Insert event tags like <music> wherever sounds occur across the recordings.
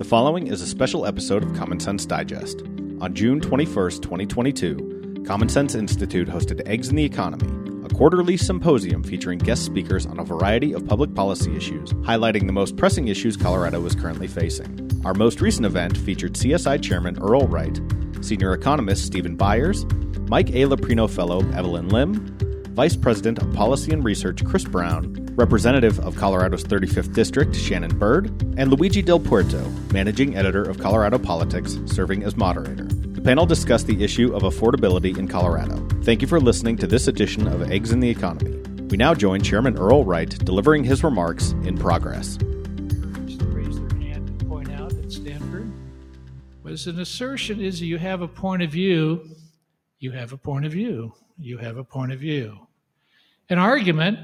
The following is a special episode of Common Sense Digest. On June 21st, 2022, Common Sense Institute hosted Eggs in the Economy, a quarterly symposium featuring guest speakers on a variety of public policy issues, highlighting the most pressing issues Colorado is currently facing. Our most recent event featured CSI Chairman Earl Wright, Senior Economist Stephen Byers, Mike A. Leprino Fellow Evelyn Lim, Vice President of Policy and Research Chris Brown, Representative of Colorado's 35th District Shannon Bird, and Luigi Del Puerto, Managing Editor of Colorado Politics, serving as moderator. The panel discussed the issue of affordability in Colorado. Thank you for listening to this edition of Eggs in the Economy. We now join Chairman Earl Wright delivering his remarks in progress. raise an assertion is you have a point of view, you have a point of view, you have a point of view. An argument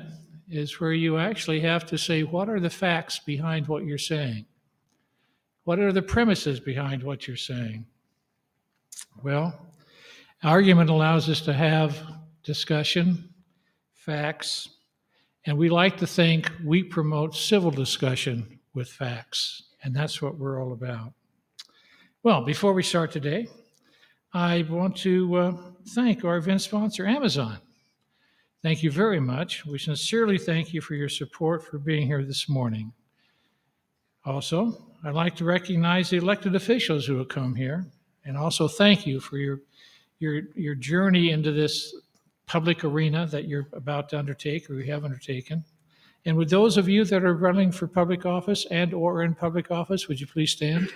is where you actually have to say, what are the facts behind what you're saying? What are the premises behind what you're saying? Well, argument allows us to have discussion, facts, and we like to think we promote civil discussion with facts, and that's what we're all about. Well, before we start today, I want to uh, thank our event sponsor, Amazon. Thank you very much. We sincerely thank you for your support for being here this morning. Also, I'd like to recognize the elected officials who have come here, and also thank you for your your your journey into this public arena that you're about to undertake or you have undertaken. And with those of you that are running for public office and or in public office, would you please stand?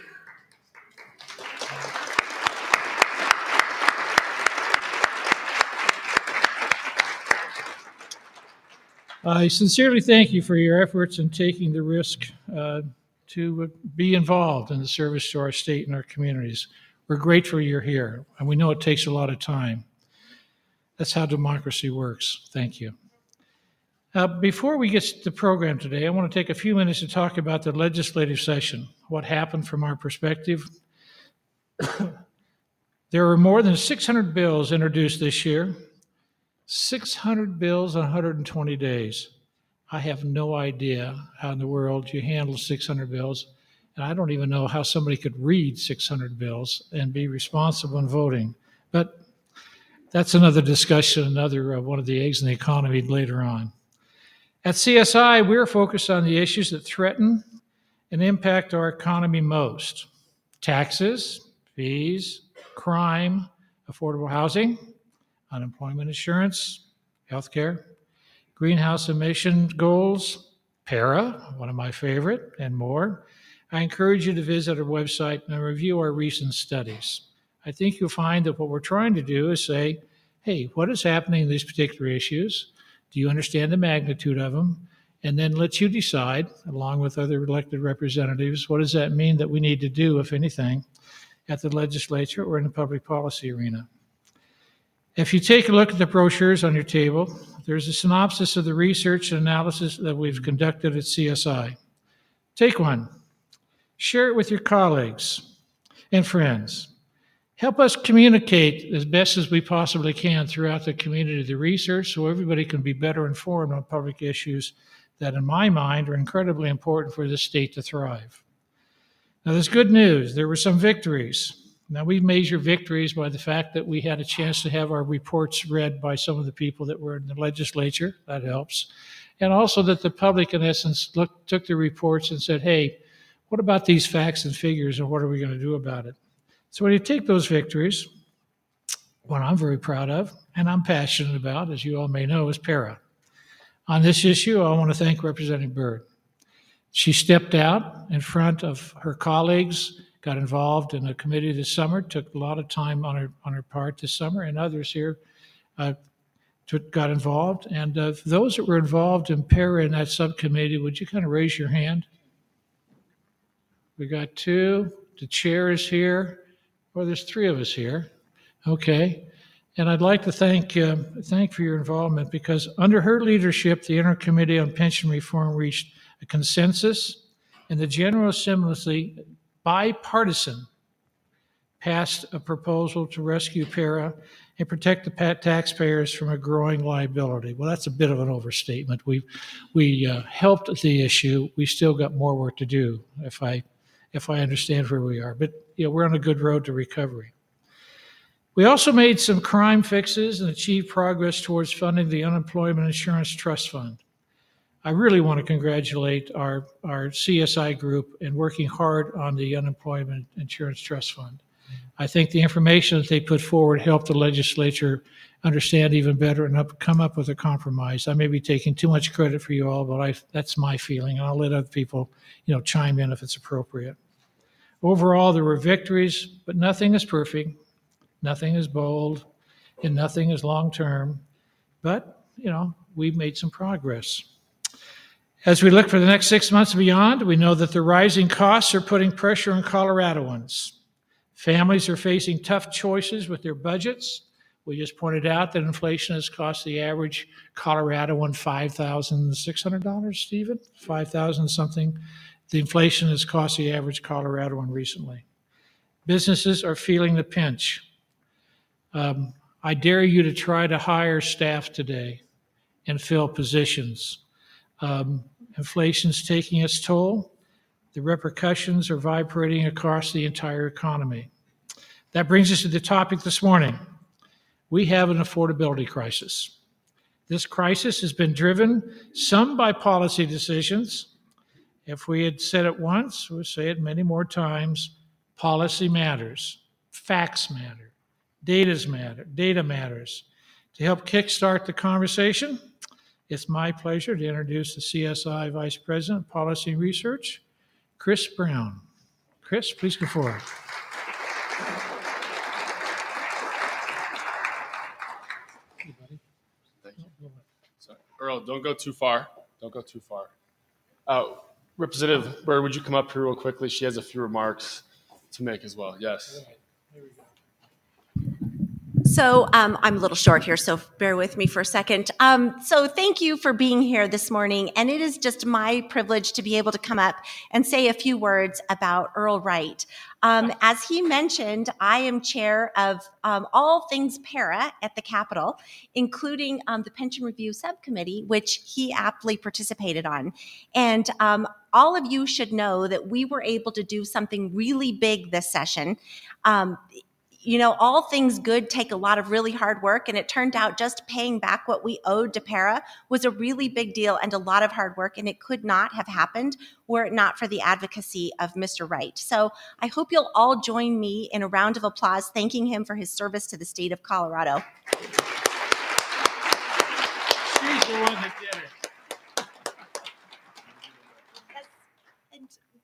I sincerely thank you for your efforts in taking the risk uh, to be involved in the service to our state and our communities. We're grateful you're here, and we know it takes a lot of time. That's how democracy works. Thank you. Uh, before we get to the program today, I want to take a few minutes to talk about the legislative session, what happened from our perspective. <coughs> there were more than 600 bills introduced this year, 600 bills in 120 days. I have no idea how in the world you handle 600 bills. And I don't even know how somebody could read 600 bills and be responsible in voting. But that's another discussion, another uh, one of the eggs in the economy later on. At CSI, we're focused on the issues that threaten and impact our economy most taxes, fees, crime, affordable housing, unemployment insurance, healthcare, greenhouse emission goals, PERA, one of my favorite, and more. I encourage you to visit our website and review our recent studies. I think you'll find that what we're trying to do is say, hey, what is happening in these particular issues? Do you understand the magnitude of them? And then let you decide, along with other elected representatives, what does that mean that we need to do, if anything, at the legislature or in the public policy arena? If you take a look at the brochures on your table, there's a synopsis of the research and analysis that we've conducted at CSI. Take one, share it with your colleagues and friends. Help us communicate as best as we possibly can throughout the community the research so everybody can be better informed on public issues that, in my mind, are incredibly important for this state to thrive. Now, there's good news. There were some victories. Now, we measure victories by the fact that we had a chance to have our reports read by some of the people that were in the legislature. That helps. And also that the public, in essence, looked, took the reports and said, hey, what about these facts and figures and what are we going to do about it? So, when you take those victories, what I'm very proud of and I'm passionate about, as you all may know, is PERA. On this issue, I want to thank Representative Bird. She stepped out in front of her colleagues got involved in a committee this summer, took a lot of time on her, on her part this summer, and others here uh, took, got involved. And uh, those that were involved in PERA in that subcommittee, would you kind of raise your hand? We got two. The chair is here. Well, there's three of us here. Okay. And I'd like to thank uh, thank for your involvement because under her leadership, the Intercommittee on Pension Reform reached a consensus, and the General Assembly bipartisan passed a proposal to rescue PERA and protect the taxpayers from a growing liability. Well, that's a bit of an overstatement. We we uh, helped the issue. We still got more work to do, if I if I understand where we are. But you know, we're on a good road to recovery. We also made some crime fixes and achieved progress towards funding the Unemployment Insurance Trust Fund. I really want to congratulate our, our CSI group in working hard on the Unemployment Insurance Trust Fund. I think the information that they put forward helped the legislature understand even better and up, come up with a compromise. I may be taking too much credit for you all, but I, that's my feeling, and I'll let other people, you know, chime in if it's appropriate. Overall, there were victories, but nothing is perfect, nothing is bold, and nothing is long term. But you know, we've made some progress. As we look for the next six months beyond, we know that the rising costs are putting pressure on Coloradoans. Families are facing tough choices with their budgets. We just pointed out that inflation has cost the average Coloradoan $5,600, Stephen? 5,000 something. The inflation has cost the average Coloradoan recently. Businesses are feeling the pinch. Um, I dare you to try to hire staff today and fill positions. Um, inflation's taking its toll. The repercussions are vibrating across the entire economy. That brings us to the topic this morning. We have an affordability crisis. This crisis has been driven some by policy decisions. If we had said it once, we'll say it many more times. Policy matters, facts matter, data's matter, data matters. To help kickstart the conversation, it's my pleasure to introduce the CSI Vice President, Policy and Research, Chris Brown. Chris, please go forward. Earl, don't go too far. Don't go too far. Uh, Representative Bird, would you come up here real quickly? She has a few remarks to make as well. Yes. So um, I'm a little short here, so bear with me for a second. Um, so thank you for being here this morning, and it is just my privilege to be able to come up and say a few words about Earl Wright. Um, as he mentioned, I am chair of um, all things PERA at the Capitol, including um, the Pension Review Subcommittee, which he aptly participated on. And um, all of you should know that we were able to do something really big this session. Um, you know, all things good take a lot of really hard work. And it turned out just paying back what we owed to PERA was a really big deal and a lot of hard work. And it could not have happened were it not for the advocacy of Mr. Wright. So I hope you'll all join me in a round of applause thanking him for his service to the state of Colorado. She's the one that did it.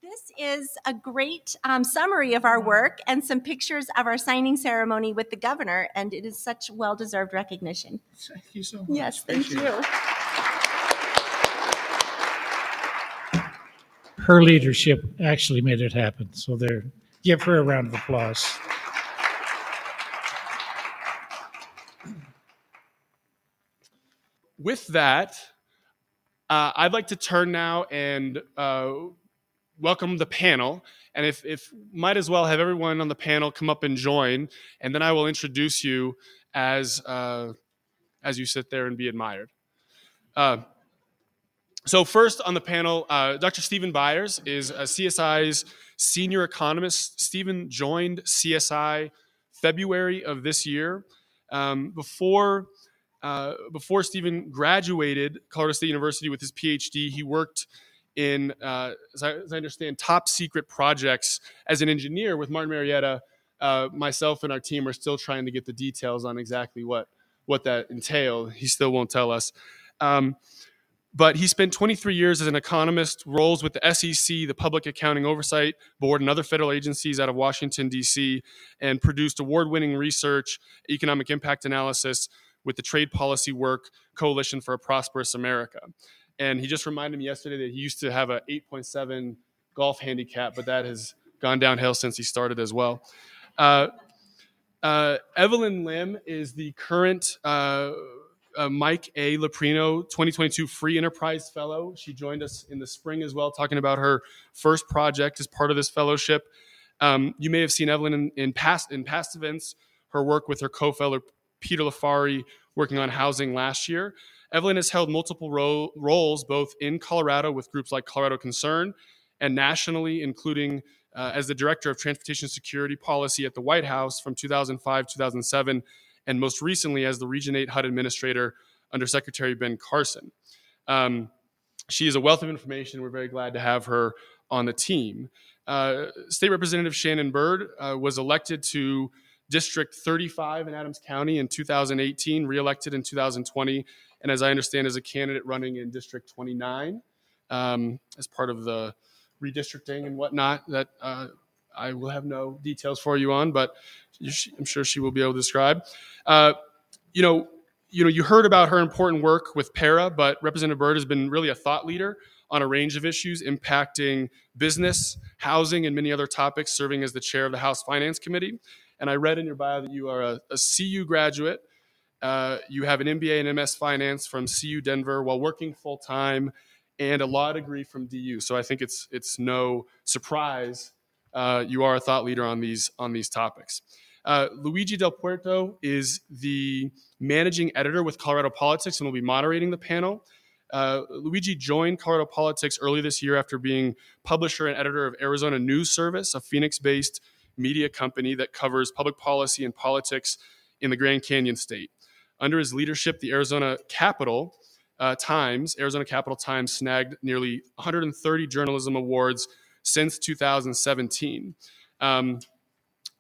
This is a great um, summary of our work and some pictures of our signing ceremony with the governor, and it is such well deserved recognition. Thank you so much. Yes, thank Appreciate you. it. Her leadership actually made it happen. So there, give her a round of applause. With that, uh, I'd like to turn now and uh, welcome the panel. And if, if might as well have everyone on the panel come up and join, and then I will introduce you as uh, as you sit there and be admired. Uh, so first on the panel, uh, Dr. Stephen Byers is a CSI's senior economist. Stephen joined CSI February of this year. Um, before uh, before Stephen graduated Colorado State University with his PhD, he worked in, uh, as, I, as, I, understand, top secret projects as an engineer with Martin Marietta. Uh, myself and our team are still trying to get the details on exactly what what that entailed. He still won't tell us. Um, but he spent 23 years as an economist, roles with the SEC, the Public Accounting Oversight Board, and other federal agencies out of Washington, D.C., and produced award winning research, economic impact analysis with the Trade Policy Work Coalition for a Prosperous America. And he just reminded me yesterday that he used to have a 8.7 golf handicap, but that has gone downhill since he started as well. Uh, uh, Evelyn Lim is the current uh, uh Mike A. Leprino 2022 Free Enterprise Fellow. She joined us in the spring as well, talking about her first project as part of this fellowship. Um, you may have seen Evelyn in, in, past in past events, her work with her co-fellow Peter LiFari working on housing last year. Evelyn has held multiple ro- roles both in Colorado with groups like Colorado Concern and nationally, including uh, as the director of transportation security policy at the White House from 2005 2007, and most recently as the Region 8 HUD administrator under Secretary Ben Carson. Um, she is a wealth of information. We're very glad to have her on the team. Uh, State Representative Shannon Bird uh, was elected to District 35 in Adams County in 2018, reelected in 2020, and as I understand, is a candidate running in District 29 um, as part of the redistricting and whatnot that uh, I will have no details for you on, but I'm sure she will be able to describe. Uh, you know, you know, you heard about her important work with PERA, but Representative Bird has been really a thought leader on a range of issues impacting business, housing, and many other topics, serving as the chair of the House Finance Committee. And I read in your bio that you are a, a CU graduate. Uh, you have an MBA and MS Finance from CU Denver while working full time, and a law degree from DU. So I think it's it's no surprise uh, you are a thought leader on these on these topics. Uh, Luigi Del Puerto is the managing editor with Colorado Politics and will be moderating the panel. Uh, Luigi joined Colorado Politics early this year after being publisher and editor of Arizona News Service, a Phoenix based media company that covers public policy and politics in the Grand Canyon state. Under his leadership, the Arizona Capitol uh, Times, Arizona Capitol Times, snagged nearly 130 journalism awards since 2017. Um,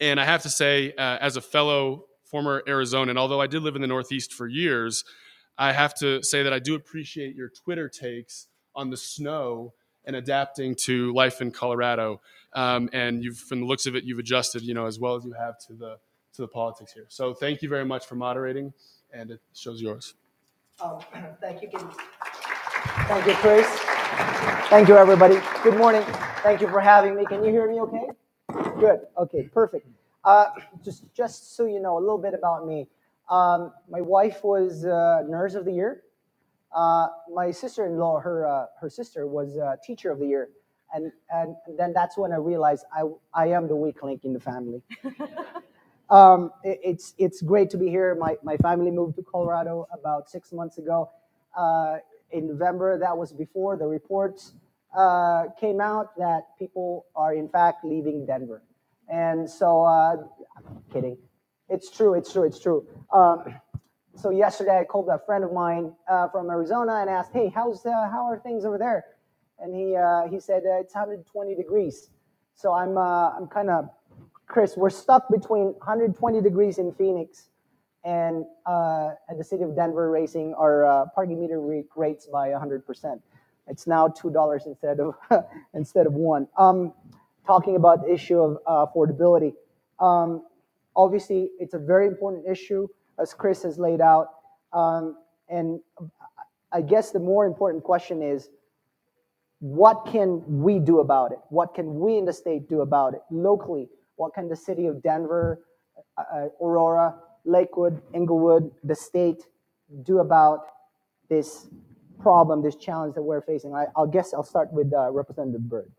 and I have to say, uh, as a fellow former Arizonan, although I did live in the Northeast for years, I have to say that I do appreciate your Twitter takes on the snow and adapting to life in Colorado. Um, and you've, from the looks of it, you've adjusted, you know, as well as you have to the to the politics here. So thank you very much for moderating, and it shows yours. Oh, <clears throat> thank you, Thank you, Chris. Thank you, everybody. Good morning. Thank you for having me. Can you hear me okay? Good. Okay, perfect. Uh, just, just so you know a little bit about me. Um, my wife was uh, nurse of the year. Uh, my sister-in-law, her uh, her sister, was uh, teacher of the year, and and then that's when I realized I I am the weak link in the family. <laughs> um, it, it's it's great to be here. My my family moved to Colorado about six months ago. Uh, in November, that was before the reports uh, came out that people are in fact leaving Denver, and so I'm kidding it's true. It's true. It's true. Um, so yesterday I called a friend of mine uh, from Arizona and asked, "Hey, how's uh, how are things over there?" And he uh, he said uh, it's 120 degrees. So I'm uh, I'm kind of Chris. We're stuck between 120 degrees in Phoenix and uh, at the city of Denver raising our parking meter rates by 100 percent. It's now two dollars instead of <laughs> instead of one. Um, talking about the issue of affordability. Um, Obviously, it's a very important issue, as Chris has laid out. Um, and I guess the more important question is what can we do about it? What can we in the state do about it locally? What can the city of Denver, uh, uh Aurora, Lakewood, Englewood, the state do about this problem, this challenge that we're facing? I, will guess I'll start with uh, Representative Bird.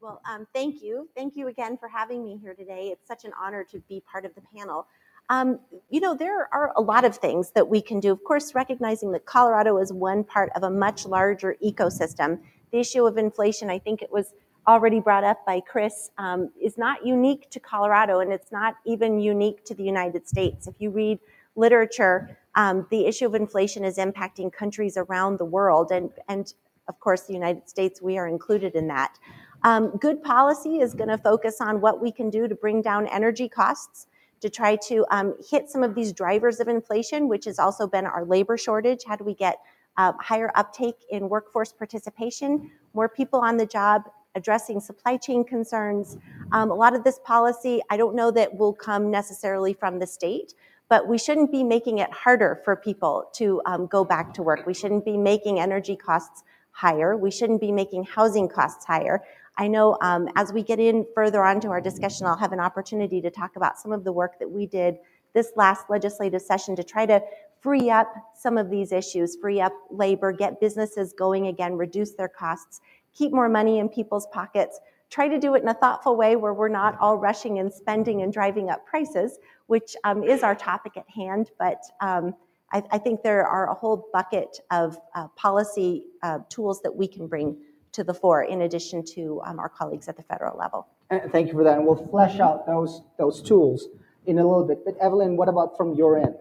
Well, um, thank you. Thank you again for having me here today. It's such an honor to be part of the panel. Um, you know, there are a lot of things that we can do. Of course, recognizing that Colorado is one part of a much larger ecosystem. The issue of inflation, I think it was already brought up by Chris, um, is not unique to Colorado and it's not even unique to the United States. If you read literature, um, the issue of inflation is impacting countries around the world. And, and of course, the United States, we are included in that. Um, good policy is going to focus on what we can do to bring down energy costs, to try to um, hit some of these drivers of inflation, which has also been our labor shortage. How do we get uh, higher uptake in workforce participation, more people on the job, addressing supply chain concerns. Um, a lot of this policy, I don't know that will come necessarily from the state, but we shouldn't be making it harder for people to um, go back to work. We shouldn't be making energy costs higher. We shouldn't be making housing costs higher. I know um, as we get in further onto our discussion, I'll have an opportunity to talk about some of the work that we did this last legislative session to try to free up some of these issues, free up labor, get businesses going again, reduce their costs, keep more money in people's pockets, try to do it in a thoughtful way where we're not all rushing and spending and driving up prices, which um, is our topic at hand. But um, I, I, think there are a whole bucket of uh, policy uh, tools that we can bring to the fore in addition to um, our colleagues at the federal level. And thank you for that. And we'll flesh out those, those tools in a little bit. But Evelyn, what about from your end?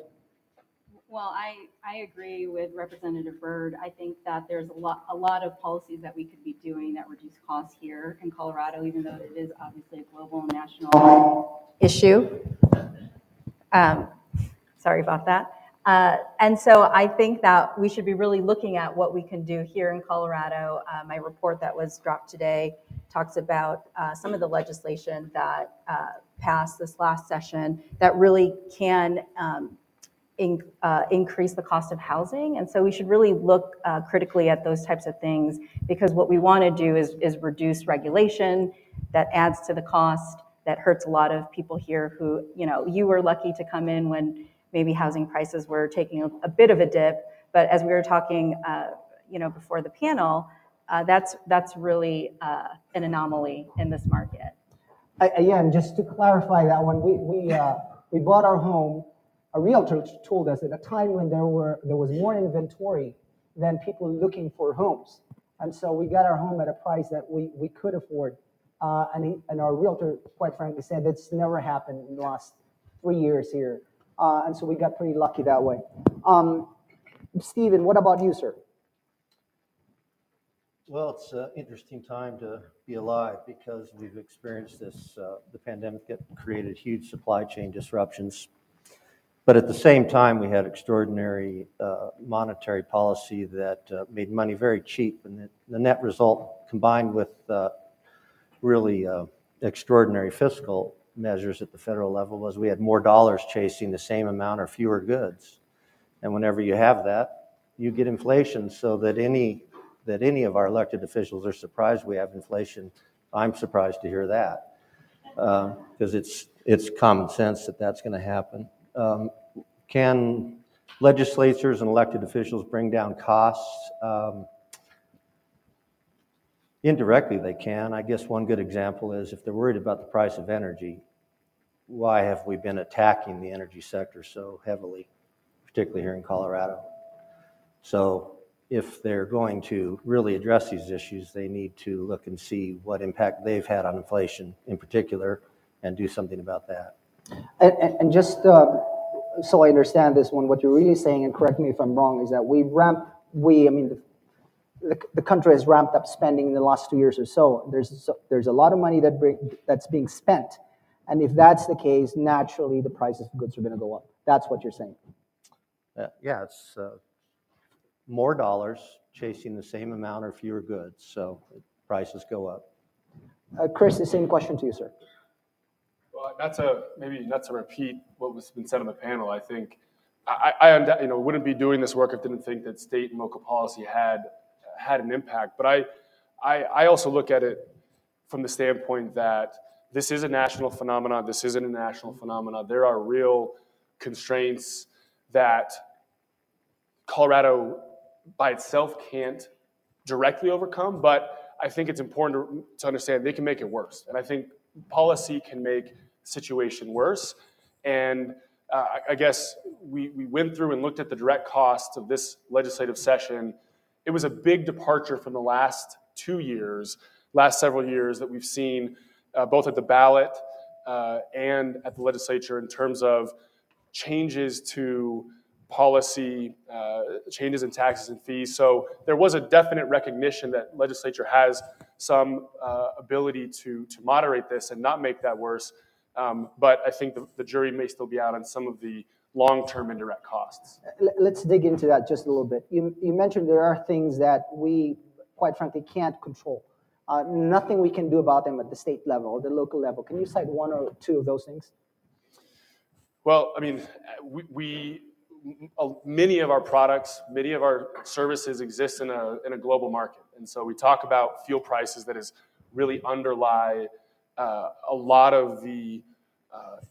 Well, I, I agree with Representative Bird. I think that there's a lot, a lot of policies that we could be doing that reduce costs here in Colorado, even though it is obviously a global and national issue. Um, Sorry about that. Uh, And so I think that we should be really looking at what we can do here in Colorado. Uh, My report that was dropped today talks about uh, some of the legislation that uh, passed this last session that really can um, in- uh, increase the cost of housing. And so we should really look uh, critically at those types of things because what we want to do is, is reduce regulation that adds to the cost, that hurts a lot of people here who, you know, you were lucky to come in when maybe housing prices were taking a, a bit of a dip. But as we were talking, uh, you know, before the panel, uh, that's, that's really uh, an anomaly in this market. I- Again, just to clarify that one, we, we, uh, we bought our home, a realtor told us at a time when there were, there was more inventory than people looking for homes. And so we got our home at a price that we, we could afford. Uh, and he, and our realtor, quite frankly, said that's never happened in the last three years here. Uh, and so we got pretty lucky that way. Um, Stephen, what about you, sir? Well, it's an interesting time to be alive because we've experienced this, uh, the pandemic that created huge supply chain disruptions. But at the same time, we had extraordinary uh, monetary policy that uh, made money very cheap. And the- the net result, combined with uh, really uh, extraordinary fiscal measures at the federal level, was we had more dollars chasing the same amount or fewer goods. And whenever you have that, you get inflation so that any that any of our elected officials are surprised we have inflation. I'm surprised to hear that because it's it's common sense that that's going to happen. Um, can legislatures and elected officials bring down costs? Um, indirectly, they can. I guess one good example is if they're worried about the price of energy, why have we been attacking the energy sector so heavily, particularly here in Colorado? So if they're going to really address these issues, they need to look and see what impact they've had on inflation in particular and do something about that. And, just uh, so I understand this one, what you're really saying, and correct me if I'm wrong, is that we ramp, we, I mean, the, the, the country has ramped up spending in the last two years or so. There's, so, there's a lot of money that bring, that's being spent. And if that's the case, naturally the prices of goods are going to go up. That's what you're saying. Uh, yeah, it's uh, more dollars chasing the same amount or fewer goods, so prices go up. Uh, Chris, the same question to you, sir. Not to maybe not to repeat what was been said on the panel. I think I, I you know wouldn't be doing this work if I didn't think that state and local policy had had an impact. But I, I, I also look at it from the standpoint that this is a national phenomenon. This isn't a national phenomenon. There are real constraints that Colorado by itself can't directly overcome, but I think it's important to, to understand they can make it worse. And I think policy can make situation worse. And uh, I- guess we, we went through and looked at the direct costs of this legislative session. It was a big departure from the last two years, last several years that we've seen uh, both at the ballot uh, and at the legislature in terms of changes to policy, uh, changes in taxes and fees. So there was a definite recognition that legislature has some uh, ability to, to moderate this and not make that worse. Um, but I think the, the jury may still be out on some of the long-term indirect costs. Let's dig into that just a little bit. You, you mentioned there are things that we, quite frankly, can't control. Uh, nothing we can do about them at the state level or the local level. Can you cite one or two of those things? Well, I mean, we, we uh, many of our products, many of our services exist in a, in a global market. And so we talk about fuel prices that is really underlie uh, a lot of the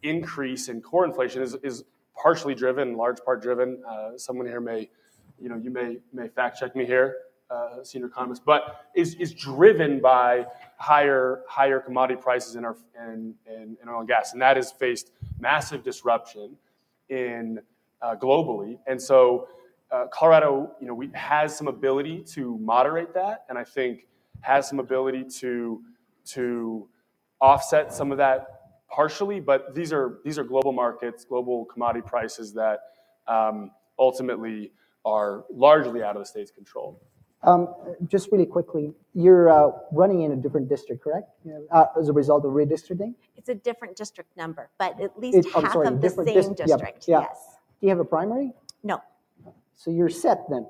increase in core inflation is, is partially driven, large part driven. Uh, someone here may, you know, you may, may fact check me here, uh, senior economist, but is, is driven by higher, higher commodity prices in, our, in, in, in oil and gas. And that has faced massive disruption in uh, globally. And so uh, Colorado, you know, we, has some ability to moderate that, and I think has some ability to to offset some of that partially, but these are these are global markets, global commodity prices that um, ultimately are largely out of the state's control. Um, just really quickly, you're uh, running in a different district, correct? Uh, as a result of redistricting? It's a different district number, but at least It- half sorry, of the different same dis- yeah, district, yeah. yes. Do you have a primary? No, So you're set then?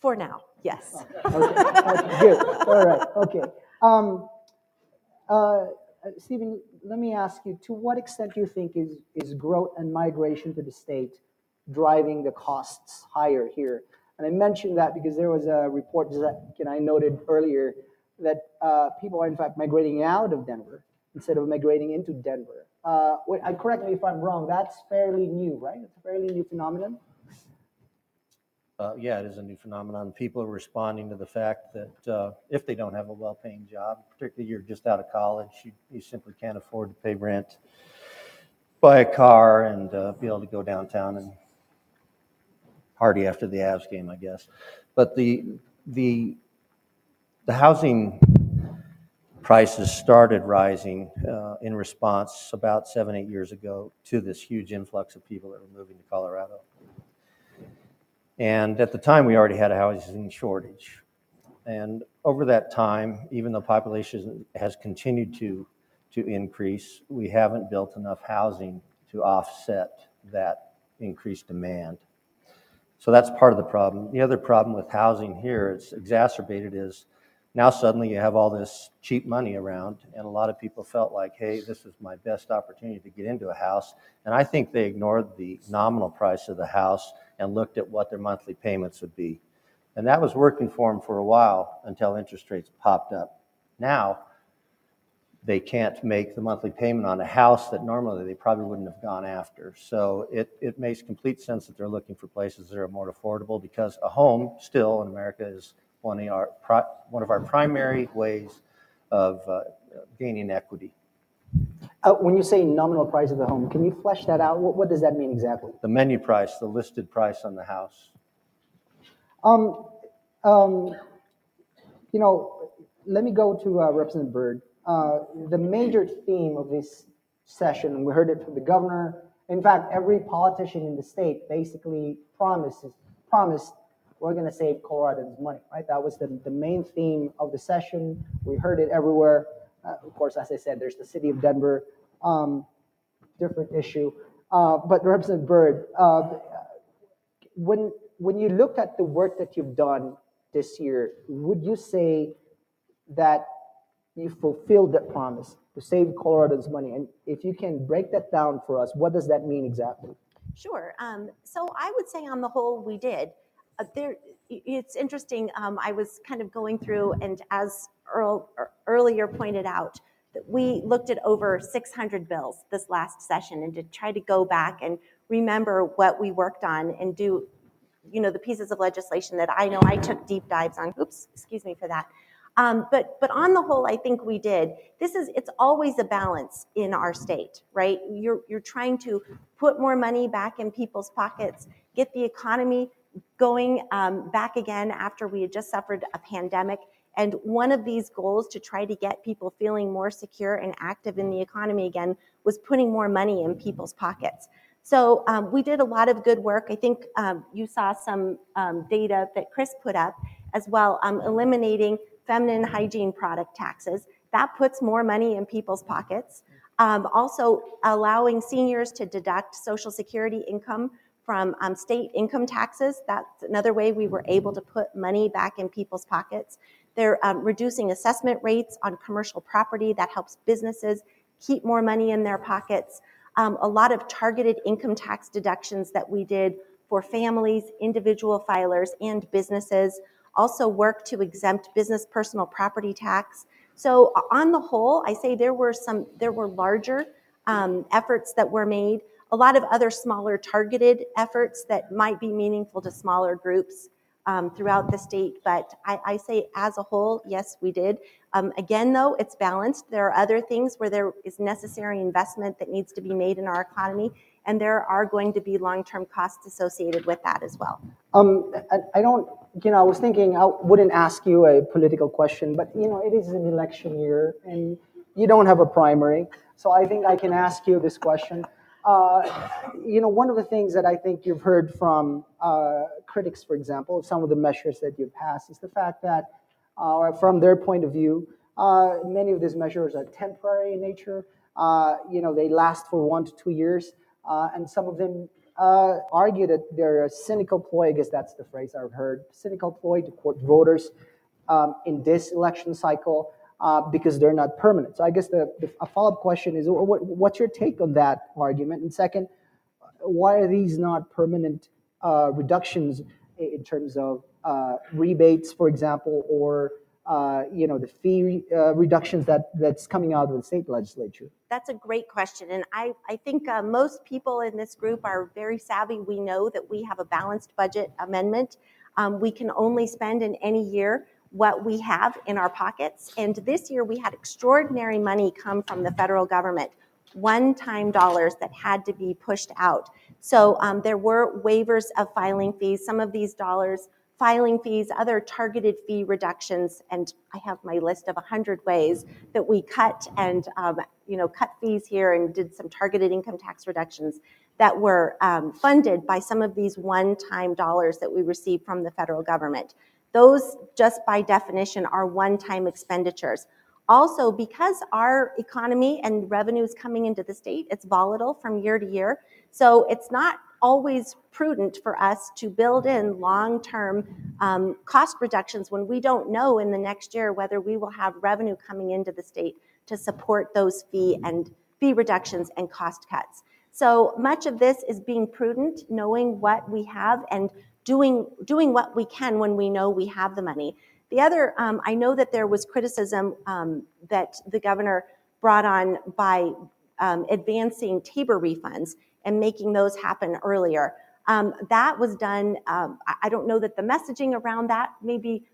for now, yes. Okay, okay, good, all right, okay. Um, uh, Stephen, let me ask you, to what extent do you think is, is growth and migration to the state driving the costs higher here? And I mentioned that because there was a report that you know, I noted earlier that uh, people are in fact migrating out of Denver instead of migrating into Denver. Uh, wait, correct me if I'm wrong. That's fairly new, right? It's a fairly new phenomenon. Uh, yeah, it is a new phenomenon. People are responding to the fact that uh, if they don't have a well-paying job, particularly you're just out of college, you, you simply can't afford to pay rent, buy a car, and uh, be able to go downtown and party after the Avs game, I guess. But the the the housing prices started rising uh, in response about seven, eight years ago to this huge influx of people that were moving to Colorado. And at the time, we already had a housing shortage. And over that time, even though population has continued to, to increase, we haven't built enough housing to offset that increased demand. So that's part of the problem. The other problem with housing here, it's exacerbated, is now suddenly you have all this cheap money around, and a lot of people felt like, hey, this is my best opportunity to get into a house. And I think they ignored the nominal price of the house and looked at what their monthly payments would be. And that was working for them for a while until interest rates popped up. Now, they can't make the monthly payment on a house that normally they probably wouldn't have gone after. So it, it makes complete sense that they're looking for places that are more affordable because a home still in America is one of our, one of our primary ways of uh, gaining equity. Uh, when you say nominal price of the home, can you flesh that out? What, what does that mean exactly? The menu price, the listed price on the house. Um, um, you know, let me go to uh, Representative Bird. Uh, the major theme of this session, we heard it from the governor. In fact, every politician in the state basically promises promised we're going to save Coloradans money, right? That was the, the main theme of the session. We heard it everywhere. Uh, of course, as I said, there's the city of Denver, um, different issue. Uh, but Representative Bird, uh, when when you look at the work that you've done this year, would you say that you fulfilled that promise to save Coloradans money? And if you can break that down for us, what does that mean exactly? Sure. Um, so I would say on the whole, we did. Uh, there, it's interesting. Um, I was kind of going through, and as Earl er, earlier pointed out, that we looked at over 600 bills this last session, and to try to go back and remember what we worked on and do, you know, the pieces of legislation that I know I took deep dives on. Oops, excuse me for that. Um, but but on the whole, I think we did. This is it's always a balance in our state, right? You're you're trying to put more money back in people's pockets, get the economy going um, back again after we had just suffered a pandemic. And one of these goals to try to get people feeling more secure and active in the economy again was putting more money in people's pockets. So um, we did a lot of good work. I think um, you saw some um, data that Chris put up as well, um, eliminating feminine hygiene product taxes. That puts more money in people's pockets. Um, also, allowing seniors to deduct Social Security income from um, state income taxes. That's another way we were able to put money back in people's pockets. They're um, reducing assessment rates on commercial property. That helps businesses keep more money in their pockets. Um, a lot of targeted income tax deductions that we did for families, individual filers, and businesses. Also, work to exempt business personal property tax. So, on the whole, I say there were some, there were larger um, efforts that were made a lot of other smaller targeted efforts that might be meaningful to smaller groups um, throughout the state. But I, I, say as a whole, yes, we did. Um, again, though, it's balanced. There are other things where there is necessary investment that needs to be made in our economy, and there are going to be long-term costs associated with that as well. Um, I, I don't, you know, I was thinking I wouldn't ask you a political question, but you know, it is an election year, and you don't have a primary. So I think I can ask you this question. Uh, you know, one of the things that I think you've heard from uh, critics, for example, of some of the measures that you've passed is the fact that, uh, from their point of view, uh, many of these measures are temporary in nature. Uh, you know, they last for one to two years, uh, and some of them argue that they're a cynical ploy. I guess that's the phrase I've heard: cynical ploy to court voters um, in this election cycle uh, because they're not permanent. So I guess the, the a follow-up question is, what, what's your take on that argument? And second, why are these not permanent uh, reductions in terms of uh, rebates, for example, or uh, you know the fee uh, reductions that that's coming out of the state legislature? That's a great question, and I I think uh, most people in this group are very savvy. We know that we have a balanced budget amendment. Um, we can only spend in any year what we have in our pockets. And this year we had extraordinary money come from the federal government, one time dollars that had to be pushed out. So um, there were waivers of filing fees. Some of these dollars, filing fees, other targeted fee reductions, and I have my list of 100 ways that we cut and um, you know cut fees here and did some targeted income tax reductions that were um, funded by some of these one-time dollars that we received from the federal government. Those, just by definition, are one time expenditures. Also, because our economy and revenues coming into the state, it's volatile from year to year. So it's not always prudent for us to build in long term um, cost reductions when we don't know in the next year whether we will have revenue coming into the state to support those fee and fee reductions and cost cuts. So much of this is being prudent, knowing what we have and doing, doing what we can when we know we have the money. The other, um, I know that there was criticism um, that the governor brought on by um, advancing Tabor refunds and making those happen earlier. Um, that was done, um, I don't know that the messaging around that maybe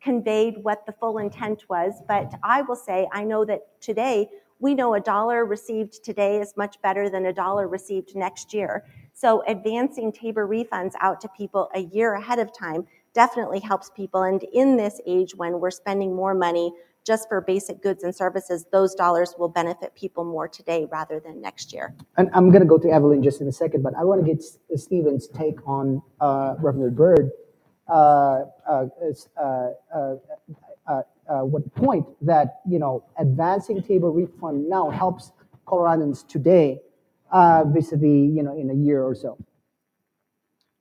conveyed what the full intent was, but I will say I know that today we know a dollar received today is much better than a dollar received next year. So advancing Tabor refunds out to people a year ahead of time definitely helps people. And in this age when we're spending more money just for basic goods and services, those dollars will benefit people more today rather than next year. And I'm going to go to Evelyn just in a second, but I want to get Stephen's take on uh, Reverend Bird. Uh, uh, uh, what point that you know advancing Tabor refund now helps Coloradans today uh, vis-a-vis, you know, in a year or so?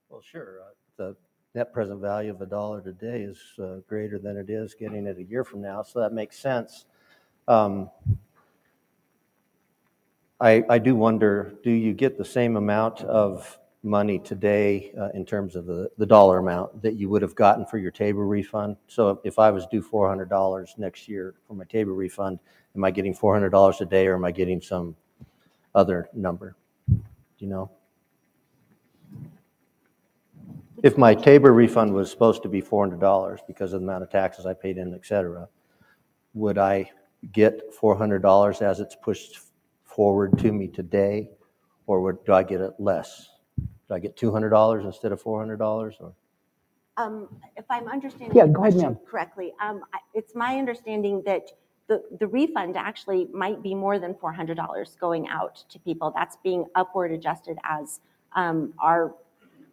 Well, sure. Uh, the net present value of a dollar today is greater than it is getting it a year from now, so that makes sense. Um, I, I do wonder, do you get the same amount of money today uh, in terms of the, the dollar amount that you would have gotten for your Tabor refund? So if I was due $400 next year for my Tabor refund, am I getting $400 a day or am I getting some other number? Do you know? If my Tabor refund was supposed to be $400 because of the amount of taxes I paid in, et cetera, would I get $400 as it's pushed forward to me today? Or would, do I get it less? Do I get $200 instead of $400 or? Um, if I'm understanding Yeah, the go ahead, question ma'am. correctly, um, I- it's my understanding that the, the refund actually might be more than $400 going out to people. That's being upward adjusted as um, our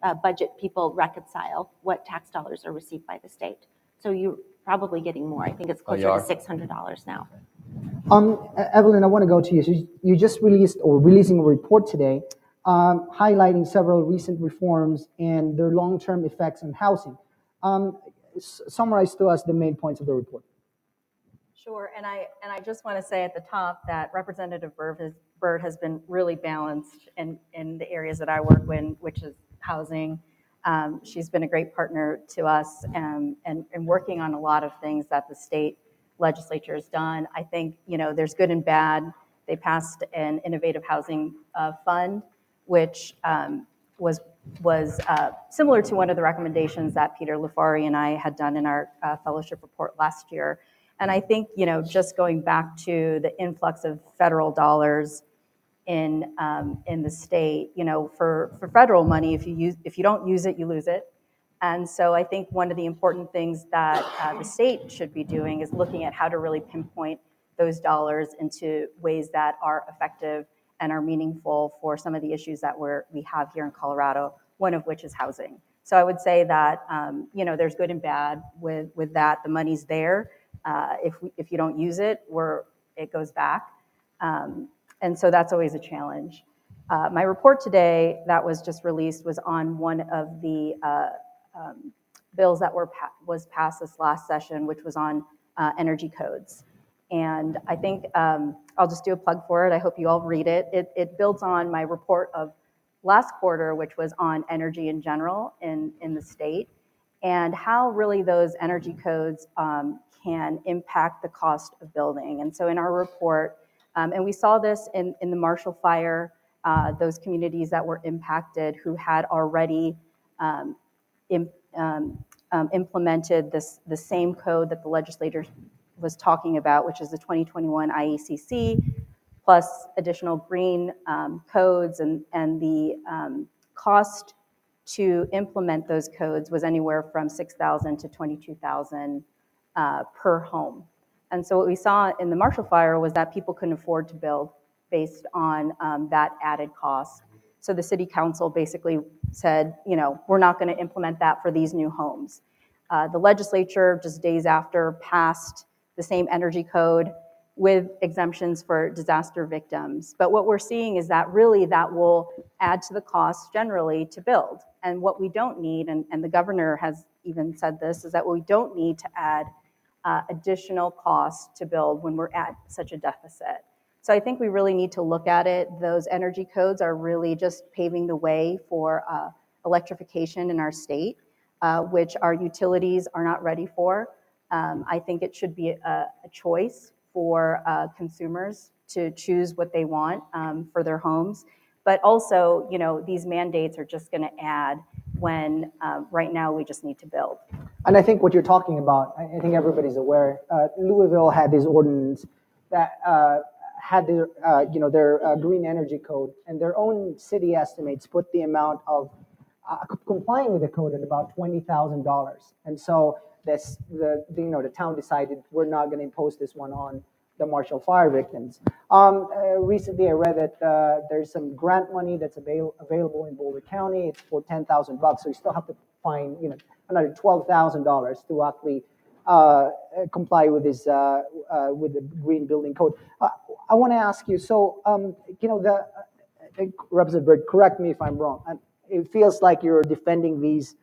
uh, budget people reconcile what tax dollars are received by the state. So you're probably getting more. I think it's Oh, you closer to are? $600 now. Um, E- Evelyn, I want to go to you. So you- you just released or releasing a report today um, highlighting several recent reforms and their long-term effects on housing. Um, summarize to us the main points of the report. Sure, and I, and I just want to say at the top that Representative Bird has, Bird has been really balanced in, in the areas that I work in, which is housing. Um, she's been a great partner to us and, and, and working on a lot of things that the state legislature has done. I think, you know, there's good and bad. They passed an innovative housing uh, fund, which um, was was uh, similar to one of the recommendations that Peter LiFari and I had done in our uh, fellowship report last year. And I think, you know, just going back to the influx of federal dollars in um, in the state, you know, for, for federal money, if you use if you don't use it, you lose it. And so I think one of the important things that uh, the state should be doing is looking at how to really pinpoint those dollars into ways that are effective and are meaningful for some of the issues that we're, we have here in Colorado, one of which is housing. So I would say that, um, you know, there's good and bad with, with that. The money's there. Uh, if, we, if you don't use it, we're, it goes back. Um, and so that's always a challenge. Uh, my report today that was just released was on one of the uh, um, bills that were pa- was passed this last session, which was on uh, energy codes. And I think um, I'll just do a plug for it. I hope you all read it. It, it builds on my report of last quarter, which was on energy in general in, in the state, and how really those energy codes um, can impact the cost of building. And so in our report, um, and we saw this in, in the Marshall Fire, uh, those communities that were impacted who had already um, um, um, implemented this the same code that the legislator was talking about, which is the 2021 IECC, plus additional green um, codes, and and the um, cost to implement those codes was anywhere from 6,000 to 22,000 uh, per home. And so what we saw in the Marshall Fire was that people couldn't afford to build based on um, that added cost. So the city council basically said, you know, we're not going to implement that for these new homes. Uh, the legislature, just days after, passed the same energy code with exemptions for disaster victims. But what we're seeing is that really that will add to the cost generally to build. And what we don't need, and, and the governor has even said this, is that we don't need to add uh, additional costs to build when we're at such a deficit. So I think we really need to look at it. Those energy codes are really just paving the way for uh, electrification in our state, uh, which our utilities are not ready for. Um, I think it should be a, a choice for uh, consumers to choose what they want um, for their homes. But also, you know, these mandates are just going to add when um, right now we just need to build. And I think what you're talking about, I think everybody's aware. Uh, Louisville had this ordinance that uh, had their, uh, you know, their uh, green energy code, and their own city estimates put the amount of uh, complying with the code at about twenty thousand dollars. And so this, the, you know, the town decided we're not going to impose this one on the Marshall Fire victims. Um, uh, recently, I read that uh, there's some grant money that's avail- available in Boulder County. It's for ten thousand bucks, so you still have to find, you know, another twelve thousand dollars to actually uh, comply with this uh, uh, with the green building code. Uh, I want to ask you. So, um, you know, the Representative Bird, correct me if I'm wrong. And it feels like you're defending these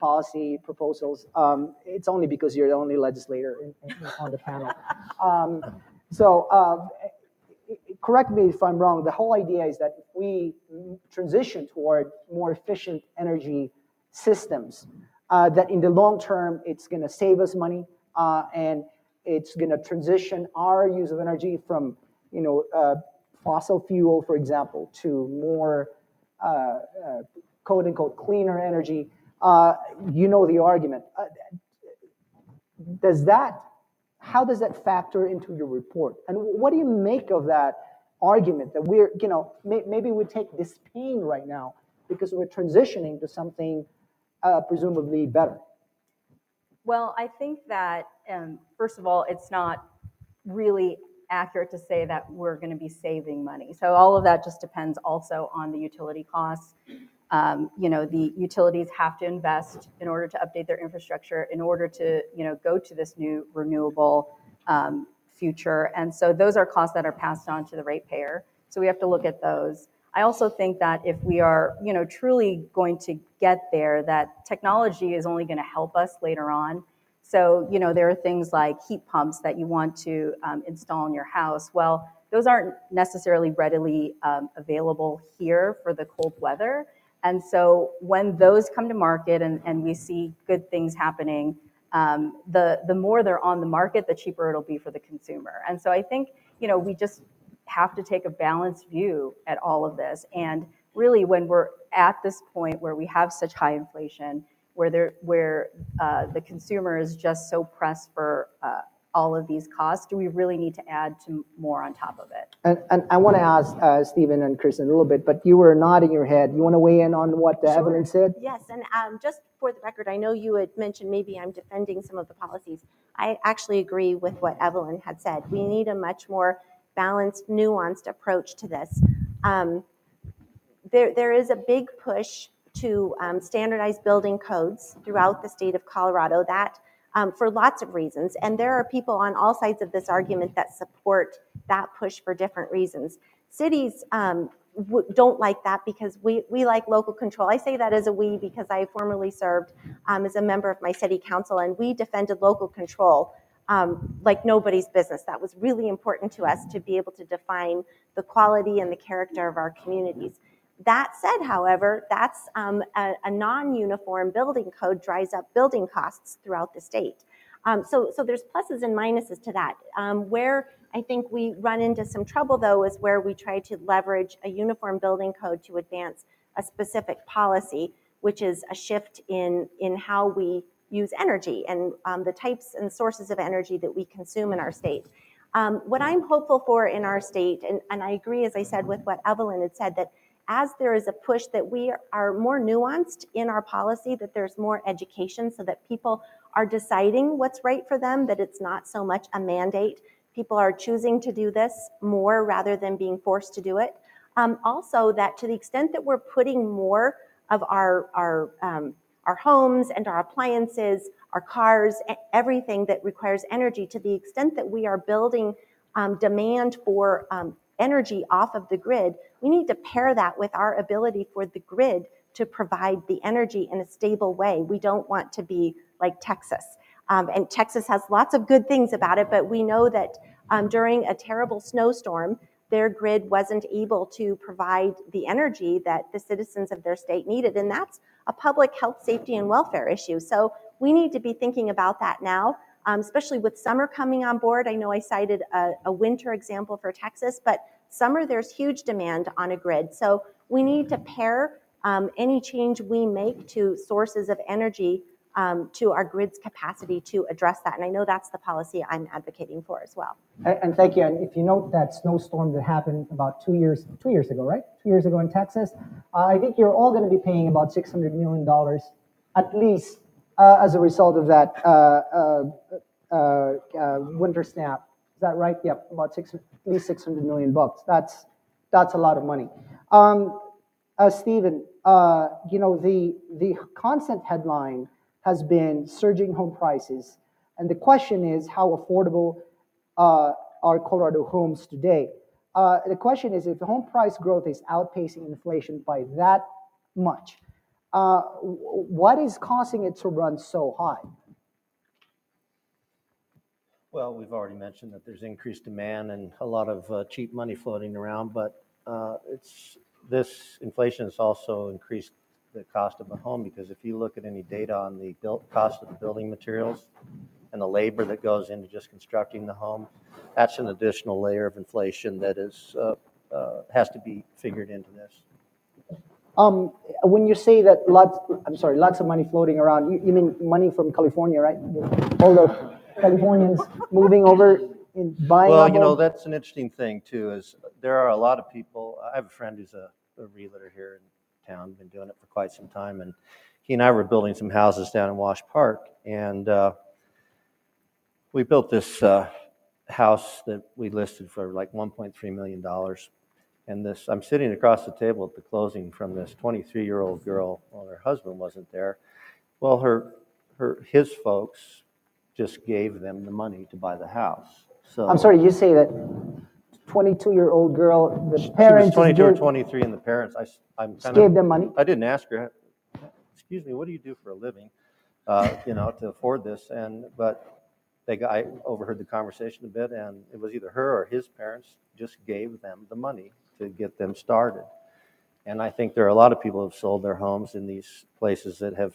policy proposals. Um, it's only because you're the only legislator in, in, on the panel. <laughs> Um, so, uh, correct me if I'm wrong. The whole idea is that if we transition toward more efficient energy systems, uh, that in the long term, it's going to save us money uh, and it's going to transition our use of energy from, you know, uh, fossil fuel, for example, to more uh, uh, quote unquote cleaner energy. You know the argument. does that, how does that factor into your report? And what do you make of that argument that we're, you know, may, maybe we take this pain right now because we're transitioning to something uh, presumably better? Well, I think that, um, first of all, it's not really accurate to say that we're going to be saving money. So all of that just depends also on the utility costs. Um, you know, the utilities have to invest in order to update their infrastructure, in order to, you know, go to this new renewable um, future. And so those are costs that are passed on to the ratepayer. So we have to look at those. I also think that if we are, you know, truly going to get there, that technology is only going to help us later on. So, you know, there are things like heat pumps that you want to um, install in your house. Well, those aren't necessarily readily um, available here for the cold weather. And so when those come to market and, we see good things happening, um, the, the more they're on the market, the cheaper it'll be for the consumer. And so I think, you know, we just have to take a balanced view at all of this. And really, when we're at this point where we have such high inflation, where there, where uh, the consumer is just so pressed for uh, all of these costs? Do we really need to add to more on top of it? And, and I want to ask uh, Stephen and Kristen a little bit, but you were nodding your head. You want to weigh in on what uh, Evelyn said? Yes, and um, just for the record, I know you had mentioned maybe I'm defending some of the policies. I actually agree with what Evelyn had said. We need a much more balanced, nuanced approach to this. Um, there, there is a big push to um, standardize building codes throughout the state of Colorado. That um, for lots of reasons. And there are people on all sides of this argument that support that push for different reasons. Cities um, w- don't like that because we, we like local control. I say that as a we because I formerly served um, as a member of my city council and we defended local control um, like nobody's business. That was really important to us to be able to define the quality and the character of our communities. That said, however, that's um, a, a, non-uniform building code drives up building costs throughout the state. Um, so, so there's pluses and minuses to that. Um, where I think we run into some trouble, though, is where we try to leverage a uniform building code to advance a specific policy, which is a shift in in how we use energy and um, the types and sources of energy that we consume in our state. Um, what I'm hopeful for in our state, and, and I agree, as I said, with what Evelyn had said, that as there is a push that we are more nuanced in our policy, that there's more education so that people are deciding what's right for them, that it's not so much a mandate. People are choosing to do this more rather than being forced to do it. Um, also, that to the extent that we're putting more of our, our, um, our homes and our appliances, our cars, everything that requires energy, to the extent that we are building um, demand for um, energy off of the grid, we need to pair that with our ability for the grid to provide the energy in a stable way. We don't want to be like Texas. Um, and Texas has lots of good things about it, but we know that um, during a terrible snowstorm, their grid wasn't able to provide the energy that the citizens of their state needed. And that's a public health, safety, and welfare issue. So we need to be thinking about that now um, especially with summer coming on board. I know I cited a, a winter example for Texas, but summer there's huge demand on a grid. So we need to pair um, any change we make to sources of energy um, to our grid's capacity to address that. And I know that's the policy I'm advocating for as well. And, and thank you. And if you note that snowstorm that happened about two years, two years ago, right? Two years ago in Texas, uh, I think you're all going to be paying about $600 million at least uh, as a result of that uh, uh, winter snap. Is that right? Yep, about six, at least 600 million bucks. That's that's a lot of money. Um, uh, Stephen, uh, you know the the constant headline has been surging home prices, and the question is how affordable uh, are Colorado homes today? the question is if home price growth is outpacing inflation by that much, uh, what is causing it to run so high? Well, we've already mentioned that there's increased demand and a lot of uh, cheap money floating around, but uh, it's this inflation has also increased the cost of a home because if you look at any data on the built cost of the building materials and the labor that goes into just constructing the home, that's an additional layer of inflation that is uh, uh has to be figured into this. Um, when you say that lots, I'm sorry, lots of money floating around, you, you mean money from California, right? All the Californians moving over and buying. Well, you know, that's an interesting thing too. Is there are a lot of people. I have a friend who's a, a realtor here in town, been doing it for quite some time, and he and I were building some houses down in Wash Park, and uh, we built this uh, house that we listed for like 1.3 million dollars and this, I'm sitting across the table at the closing from this 23 year old girl. Well, her husband wasn't there. Well, her, her, his folks just gave them the money to buy the house. So I'm sorry, you say that 22 year old girl, the she parents was 22 or 23, and the parents, I, I'm kind gave of, them money. I didn't ask her. Excuse me, what do you do for a living? Uh, you know, to afford this, and but they got, I overheard the conversation a bit, and it was either her or his parents just gave them the money to get them started. And I think there are a lot of people who have sold their homes in these places that have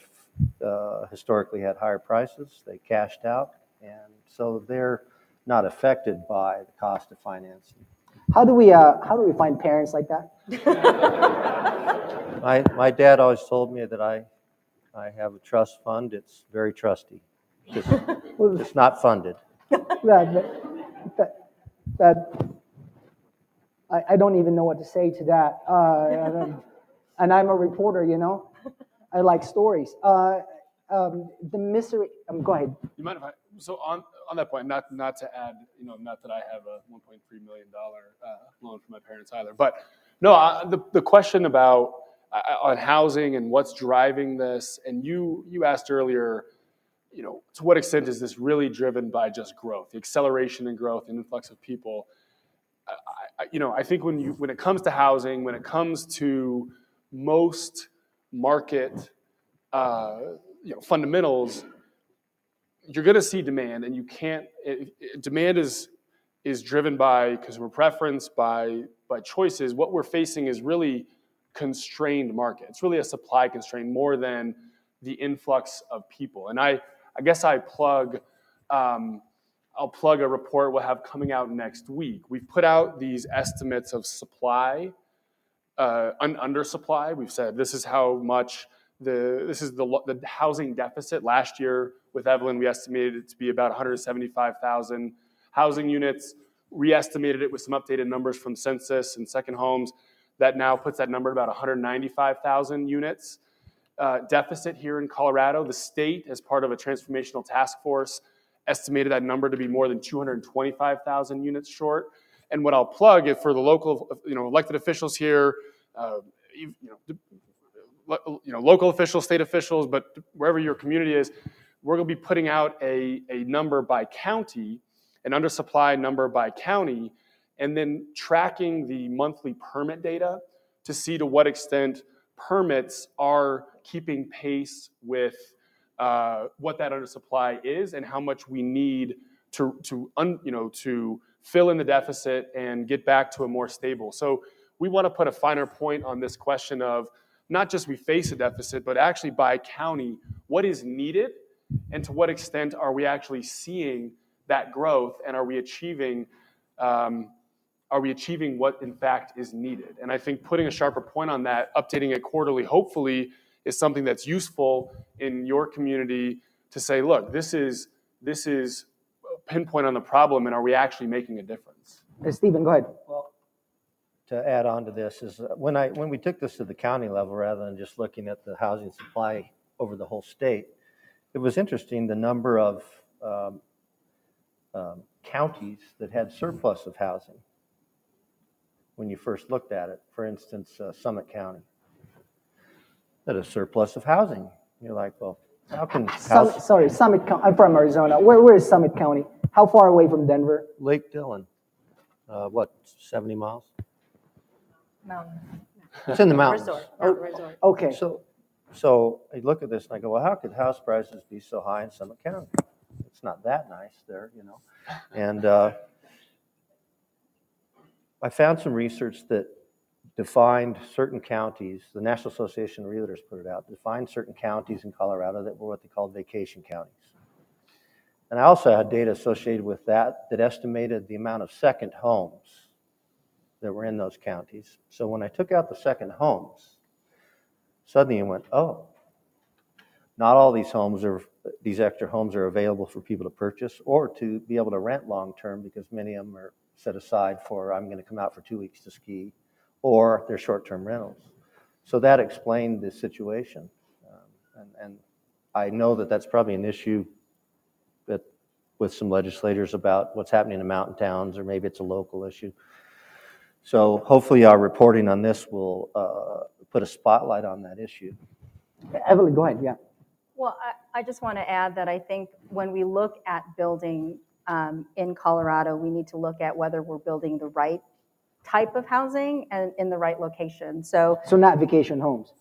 uh, historically had higher prices. They cashed out, and so they're not affected by the cost of financing. How do we uh, how do we find parents like that? <laughs> my my dad always told me that I I have a trust fund. It's very trusty. Just, <laughs> it's not funded. <laughs> that, that, that I, I don't even know what to say to that. Uh, and I'm a reporter, you know. I like stories. Uh, um, the misery. Um, go ahead. You mind if I? So on on that point, not not to add, you know, not that I have a 1.3 million dollar uh, loan from my parents either, but no, I, the the question about uh, on housing and what's driving this, and you you asked earlier, you know, to what extent is this really driven by just growth, the acceleration in growth, and influx of people? I, I, you know, I think when you when it comes to housing, when it comes to most market uh, you know, fundamentals, you're going to see demand, and you can't. It, it, demand is is driven by consumer preference, by by choices. What we're facing is really constrained market. It's really a supply constraint more than the influx of people. And I, I guess I plug. Um, I'll plug a report we'll have coming out next week. We've put out these estimates of supply, uh, un- undersupply. We've said this is how much the, this is the, the housing deficit. Last year with Evelyn, we estimated it to be about 175,000 housing units. Re-estimated it with some updated numbers from census and second homes. That now puts that number at about 195,000 units. Uh, deficit here in Colorado. The state, as part of a transformational task force, estimated that number to be more than 225,000 units short. And what I'll plug is for the local, you know, elected officials here, uh, you know, you know, local officials, state officials, but wherever your community is, we're going to be putting out a, a number by county, an undersupply number by county, and then tracking the monthly permit data to see to what extent permits are keeping pace with uh, what that undersupply is and how much we need to, to un, you know, to fill in the deficit and get back to a more stable. So we want to put a finer point on this question of not just we face a deficit, but actually by county, what is needed and to what extent are we actually seeing that growth and are we achieving um, are we achieving what in fact is needed and i think putting a sharper point on that updating it quarterly hopefully is something that's useful in your community to say look this is this is pinpoint on the problem and are we actually making a difference uh, stephen go ahead well to add on to this is uh, when I when we took this to the county level rather than just looking at the housing supply over the whole state, it was interesting the number of um, um, counties that had surplus of housing when you first looked at it. For instance, uh, Summit County had a surplus of housing. You're like, well, how can Summit, sorry, Summit County? I'm from Arizona. Where where is Summit County? How far away from Denver? Lake Dillon. Uh, what, 70 miles? Mountain. It's in the mountains. Resort, mountain resort. Okay. So, so I look at this and I go, well, how could house prices be so high in Summit County? It's not that nice there, you know. And uh, I found some research that defined certain counties. The National Association of Realtors put it out. Defined certain counties in Colorado that were what they called vacation counties. And I also had data associated with that that estimated the amount of second homes that were in those counties. So when I took out the second homes, suddenly I went, oh, not all these homes are these extra homes are available for people to purchase or to be able to rent long term because many of them are set aside for I'm going to come out for two weeks to ski, or they're short term rentals. So that explained the situation, um, and, and I know that that's probably an issue that with some legislators about what's happening in mountain towns, or maybe it's a local issue. So hopefully our reporting on this will uh, put a spotlight on that issue. Evelyn, go ahead. Yeah. Well, I, I just want to add that I think when we look at building um, in Colorado, we need to look at whether we're building the right type of housing and in the right location. So, so not vacation homes.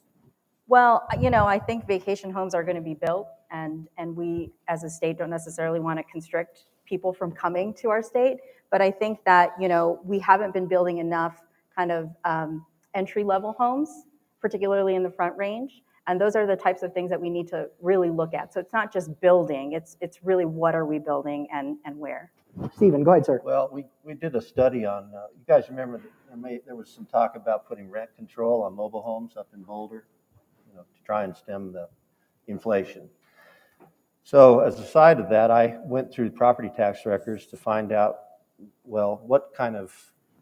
Well, you know, I think vacation homes are going to be built, and and we as a state don't necessarily want to constrict people from coming to our state. But I think that, you know, we haven't been building enough kind of um, entry level homes, particularly in the front range. And those are the types of things that we need to really look at. So it's not just building, it's, it's really what are we building and, and where. Stephen, go ahead, sir. Well, we, we did a study on, uh, you guys remember there, may, there was some talk about putting rent control on mobile homes up in Boulder, you know, to try and stem the inflation. So as a side of that, I went through the property tax records to find out, well, what kind of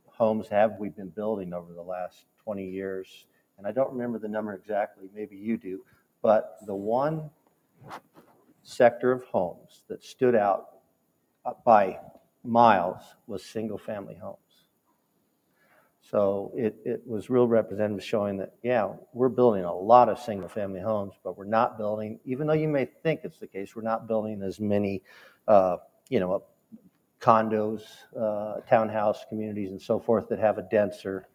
homes have we been building over the last 20 years? And I don't remember the number exactly, maybe you do, but the one sector of homes that stood out by miles was single-family homes. So it, it was real representative showing that, yeah, we're building a lot of single-family homes, but we're not building, even though you may think it's the case, we're not building as many, uh, you know, condos, uh, townhouse communities and so forth that have a denser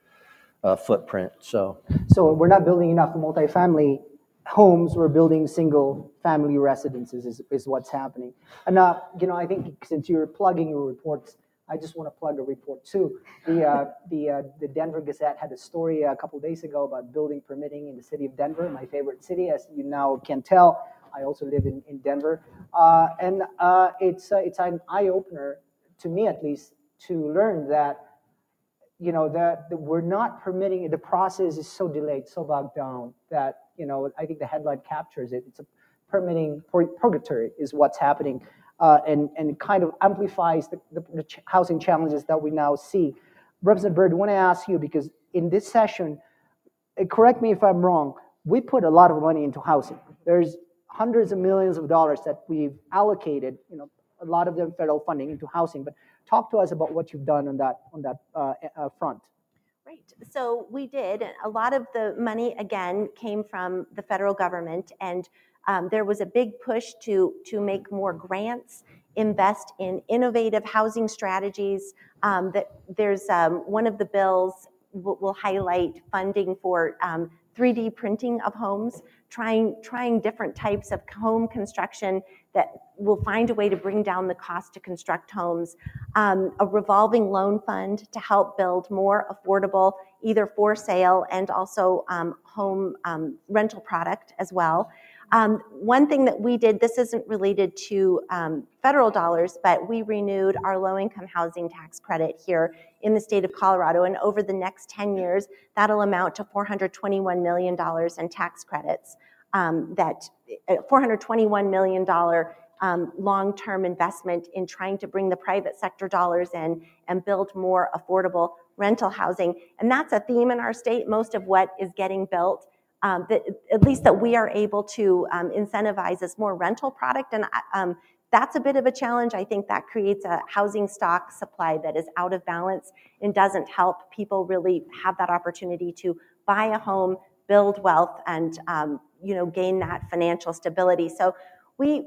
uh, footprint. So So we're not building enough multifamily homes, we're building single-family residences is, is what's happening. And, uh, you know, I think since you're plugging your reports, I just want to plug a report too. The, uh, the, uh, the Denver Gazette had a story a couple days ago about building permitting in the city of Denver, my favorite city, as you now can tell. I also live in, in Denver. Uh, and uh, it's, uh, it's an eye opener, to me at least, to learn that you know that, that we're not permitting the process is so delayed so bogged down that you know i think the headline captures it. It's a permitting pur- purgatory is what's happening uh, and and kind of amplifies the, the, the ch- housing challenges that we now see. Representative Bird i want to ask you because in this session uh, correct me if i'm wrong we put a lot of money into housing. There's hundreds of millions of dollars that we've allocated you know a lot of them federal funding into housing but talk to us about what you've done on that on that uh, uh, front. Right. So we did. A lot of the money again came from the federal government, and um, there was a big push to to make more grants, invest in innovative housing strategies. Um, that there's um, one of the bills will, will highlight funding for 3D um, printing of homes, trying trying different types of home construction that will find a way to bring down the cost to construct homes, um, a revolving loan fund to help build more affordable, either for sale and also um, home um, rental product as well. Um, one thing that we did, this isn't related to um, federal dollars, but we renewed our low income housing tax credit here in the state of Colorado. And over the next 10 years, that'll amount to $421 million in tax credits that uh, $421 million um, long-term investment in trying to bring the private sector dollars in and build more affordable rental housing. And that's a theme in our state. Most of what is getting built, um, that, at least that we are able to um, incentivize is more rental product. And um, that's a bit of a challenge. I think that creates a housing stock supply that is out of balance and doesn't help people really have that opportunity to buy a home, build wealth, and um, you know gain that financial stability. So we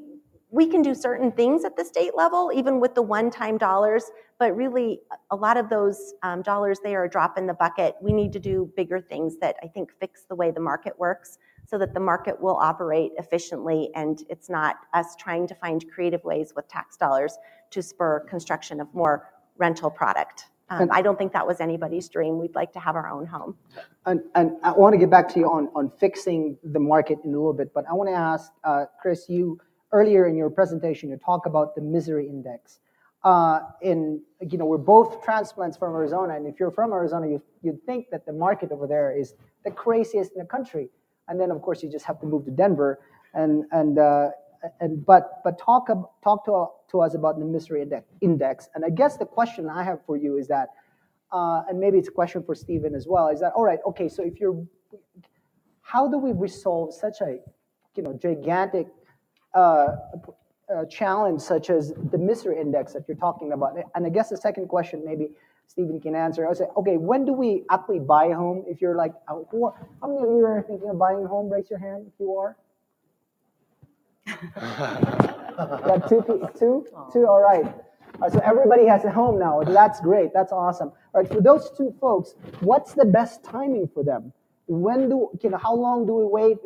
we can do certain things at the state level, even with the one-time dollars, but really a lot of those um, dollars they are a drop in the bucket. We need to do bigger things that I think fix the way the market works so that the market will operate efficiently and it's not us trying to find creative ways with tax dollars to spur construction of more rental product. Um, I don't think that was anybody's dream. We'd like to have our own home. And, and I want to get back to you on, on fixing the market in a little bit, but I want to ask, uh, Chris, you earlier in your presentation, you talk about the misery index. Uh, in you know, we're both transplants from Arizona, and if you're from Arizona, you you'd think that the market over there is the craziest in the country, and then of course you just have to move to Denver, and and uh, and but but talk talk to to us about the misery index. And I guess the question I have for you is that, uh, and maybe it's a question for Stephen as well, is that all right? Okay, so if you're, how do we resolve such a, you know, gigantic uh, uh, challenge such as the misery index that you're talking about? And I guess the second question maybe. Stephen can answer. I say, okay, when do we actually buy a home? If you're like, how many of you are thinking of buying a home? Raise your hand if you are. Got two, two, two. All right. All right. So everybody has a home now. That's great. That's awesome. All right. For those two folks, what's the best timing for them? When do you know? How long do we wait?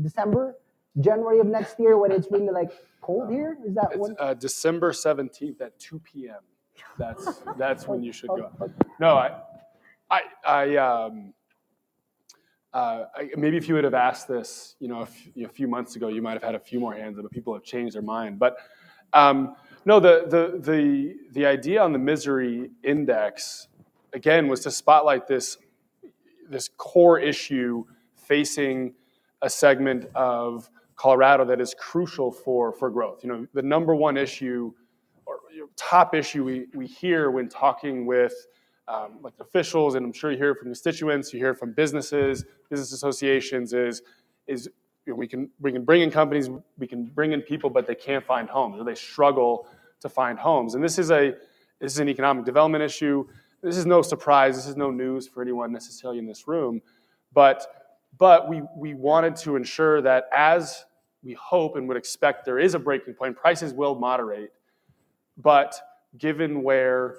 December, January of next year when it's really like cold here? Is that when? Uh, December seventeenth at two p.m. That's that's when you should go. <laughs> No, I, I, I um, uh, maybe if you would have asked this, you know, a, f- a few months ago, you might have had a few more hands, but people have changed their mind. But um, no, the, the the the idea on the misery index again was to spotlight this this core issue facing a segment of Colorado that is crucial for, for growth. You know, the number one issue or you know, top issue we, we hear when talking with um, like officials, and I'm sure you hear from constituents, you hear from businesses, business associations, is is you know, we can we can bring in companies, we can bring in people, but they can't find homes, or they struggle to find homes. And this is a this is an economic development issue. This is no surprise. This is no news for anyone necessarily in this room, but but we we wanted to ensure that as we hope and would expect there is a breaking point, prices will moderate. But given where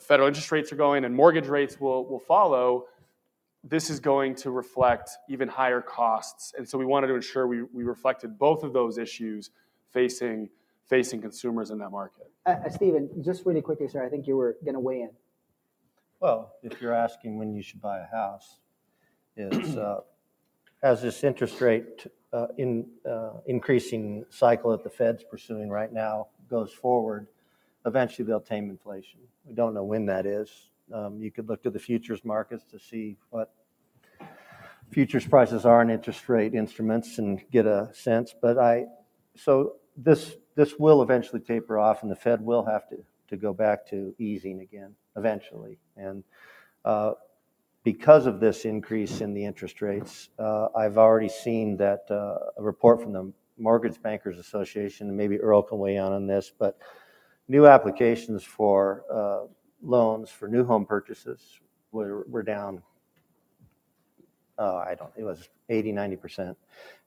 federal interest rates are going and mortgage rates will, will follow, this is going to reflect even higher costs. And so we wanted to ensure we, we reflected both of those issues facing, facing consumers in that market. Uh, uh, Stephen, just really quickly, sir, I think you were going to weigh in. Well, if you're asking when you should buy a house, is uh, as this interest rate uh, in uh, increasing cycle that the Fed's pursuing right now goes forward, eventually they'll tame inflation. We don't know when that is. Um, you could look to the futures markets to see what futures prices are in interest rate instruments and get a sense. But I, so this this will eventually taper off, and the Fed will have to to go back to easing again eventually. And uh, because of this increase in the interest rates, uh, I've already seen that uh, a report from the Mortgage Bankers Association, and maybe Earl can weigh in on this, but new applications for uh, loans for new home purchases were, were down, uh, I don't, it was 80, 90%.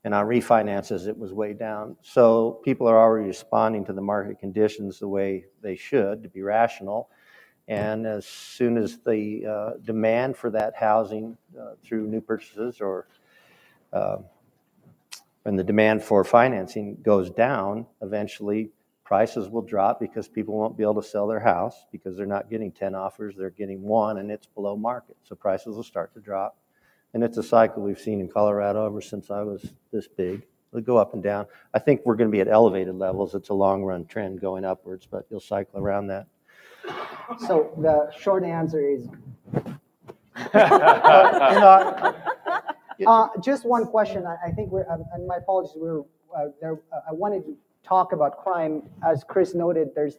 And on refinances, it was way down. So people are already responding to the market conditions the way they should to be rational. And as soon as the uh, demand for that housing uh, through new purchases or uh, when the demand for financing goes down, eventually prices will drop because people won't be able to sell their house because they're not getting 10 offers, they're getting one and it's below market. So prices will start to drop. And it's a cycle we've seen in Colorado ever since I was this big. It'll go up and down. I think we're going to be at elevated levels. It's a long run trend going upwards, but you'll cycle around that. So the short answer is <laughs> you <laughs> uh, just one question. I, I think we're, um, and my apologies, we are uh, there. Uh, I wanted to talk about crime. As Chris noted, there's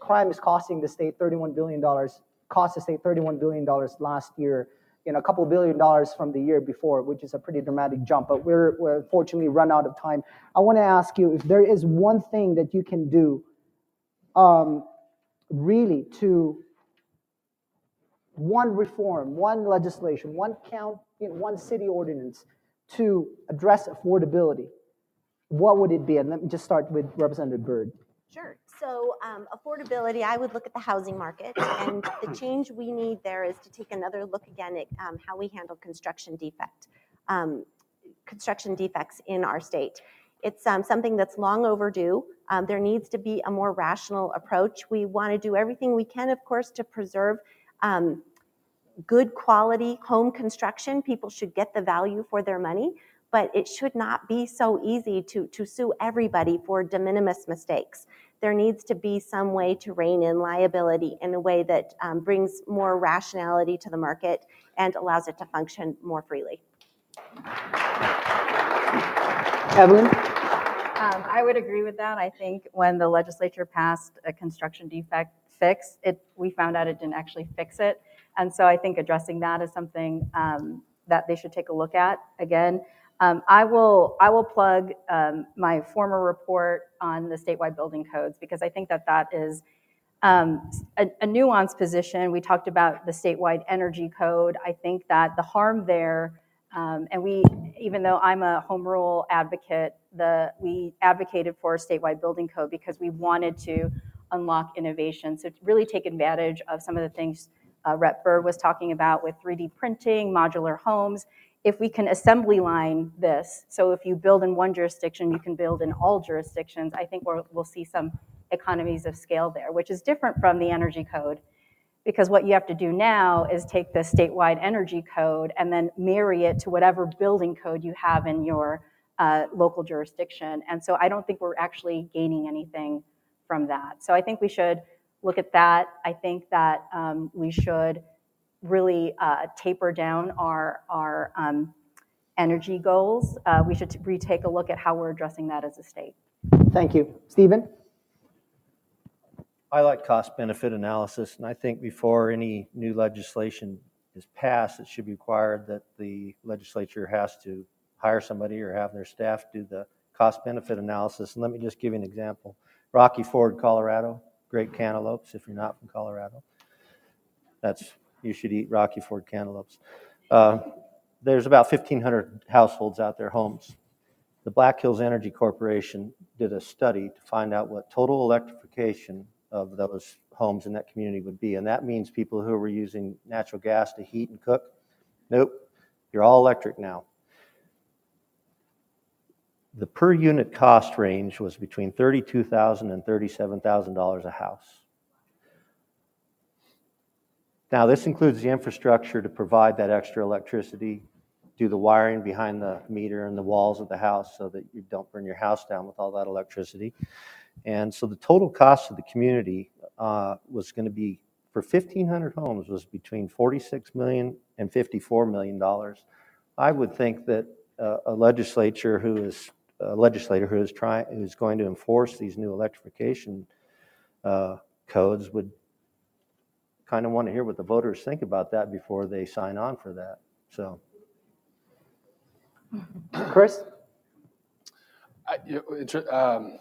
crime is costing the state 31 billion dollars. Cost the state 31 billion dollars last year. You know, a couple billion dollars from the year before, which is a pretty dramatic jump. But we're, we're fortunately run out of time. I want to ask you if there is one thing that you can do, um, really, to one reform, one legislation, one count, you know, one city ordinance to address affordability what would it be? And let me just start with Representative Bird. Sure. So um, affordability, I would look at the housing market, and the change we need there is to take another look again at um, how we handle construction defect, um, construction defects in our state. It's um, something that's long overdue. Um, there needs to be a more rational approach. We want to do everything we can, of course, to preserve um, good quality home construction. People should get the value for their money but it should not be so easy to, to sue everybody for de minimis mistakes. There needs to be some way to rein in liability in a way that um, brings more rationality to the market and allows it to function more freely. Evelyn? Um, I would agree with that. I think when the legislature passed a construction defect fix, it, we found out it didn't actually fix it. And so I think addressing that is something um, that they should take a look at. Again, um, I will I will plug um, my former report on the statewide building codes because I think that that is um, a, a, nuanced position. We talked about the statewide energy code. I think that the harm there, um, and we even though I'm a home rule advocate, the we advocated for a statewide building code because we wanted to unlock innovation. So to really take advantage of some of the things uh, Rep. Bird was talking about with 3D printing, modular homes if we can assembly line this, so if you build in one jurisdiction, you can build in all jurisdictions, I think we will see some economies of scale there, which is different from the energy code. Because what you have to do now is take the statewide energy code and then marry it to whatever building code you have in your uh, local jurisdiction. And so I don't think we're actually gaining anything from that. So I think we should look at that. I think that um, we should really uh, taper down our, our um, energy goals, uh, we should retake a look at how we're addressing that as a state. Thank you. Stephen? I like cost benefit analysis, and I think before any new legislation is passed, it should be required that the legislature has to hire somebody or have their staff do the cost benefit analysis. And let me just give you an example. Rocky Ford, Colorado, great cantaloupes if you're not from Colorado. That's, you should eat Rocky Ford cantaloupes. Uh, there's about 1,500 households out there, homes. The Black Hills Energy Corporation did a study to find out what total electrification of those homes in that community would be. And that means people who were using natural gas to heat and cook. Nope, you're all electric now. The per unit cost range was between $32,000 and $37,000 a house. Now, this includes the infrastructure to provide that extra electricity, do the wiring behind the meter and the walls of the house so that you don't burn your house down with all that electricity. And so the total cost of the community uh, was going to be for 1,500 homes was between 46 million and 54 million dollars. I would think that uh, a legislature who is a legislator who is trying who's going to enforce these new electrification uh, codes would kind of want to hear what the voters think about that before they sign on for that. So, Chris? I, you know, um,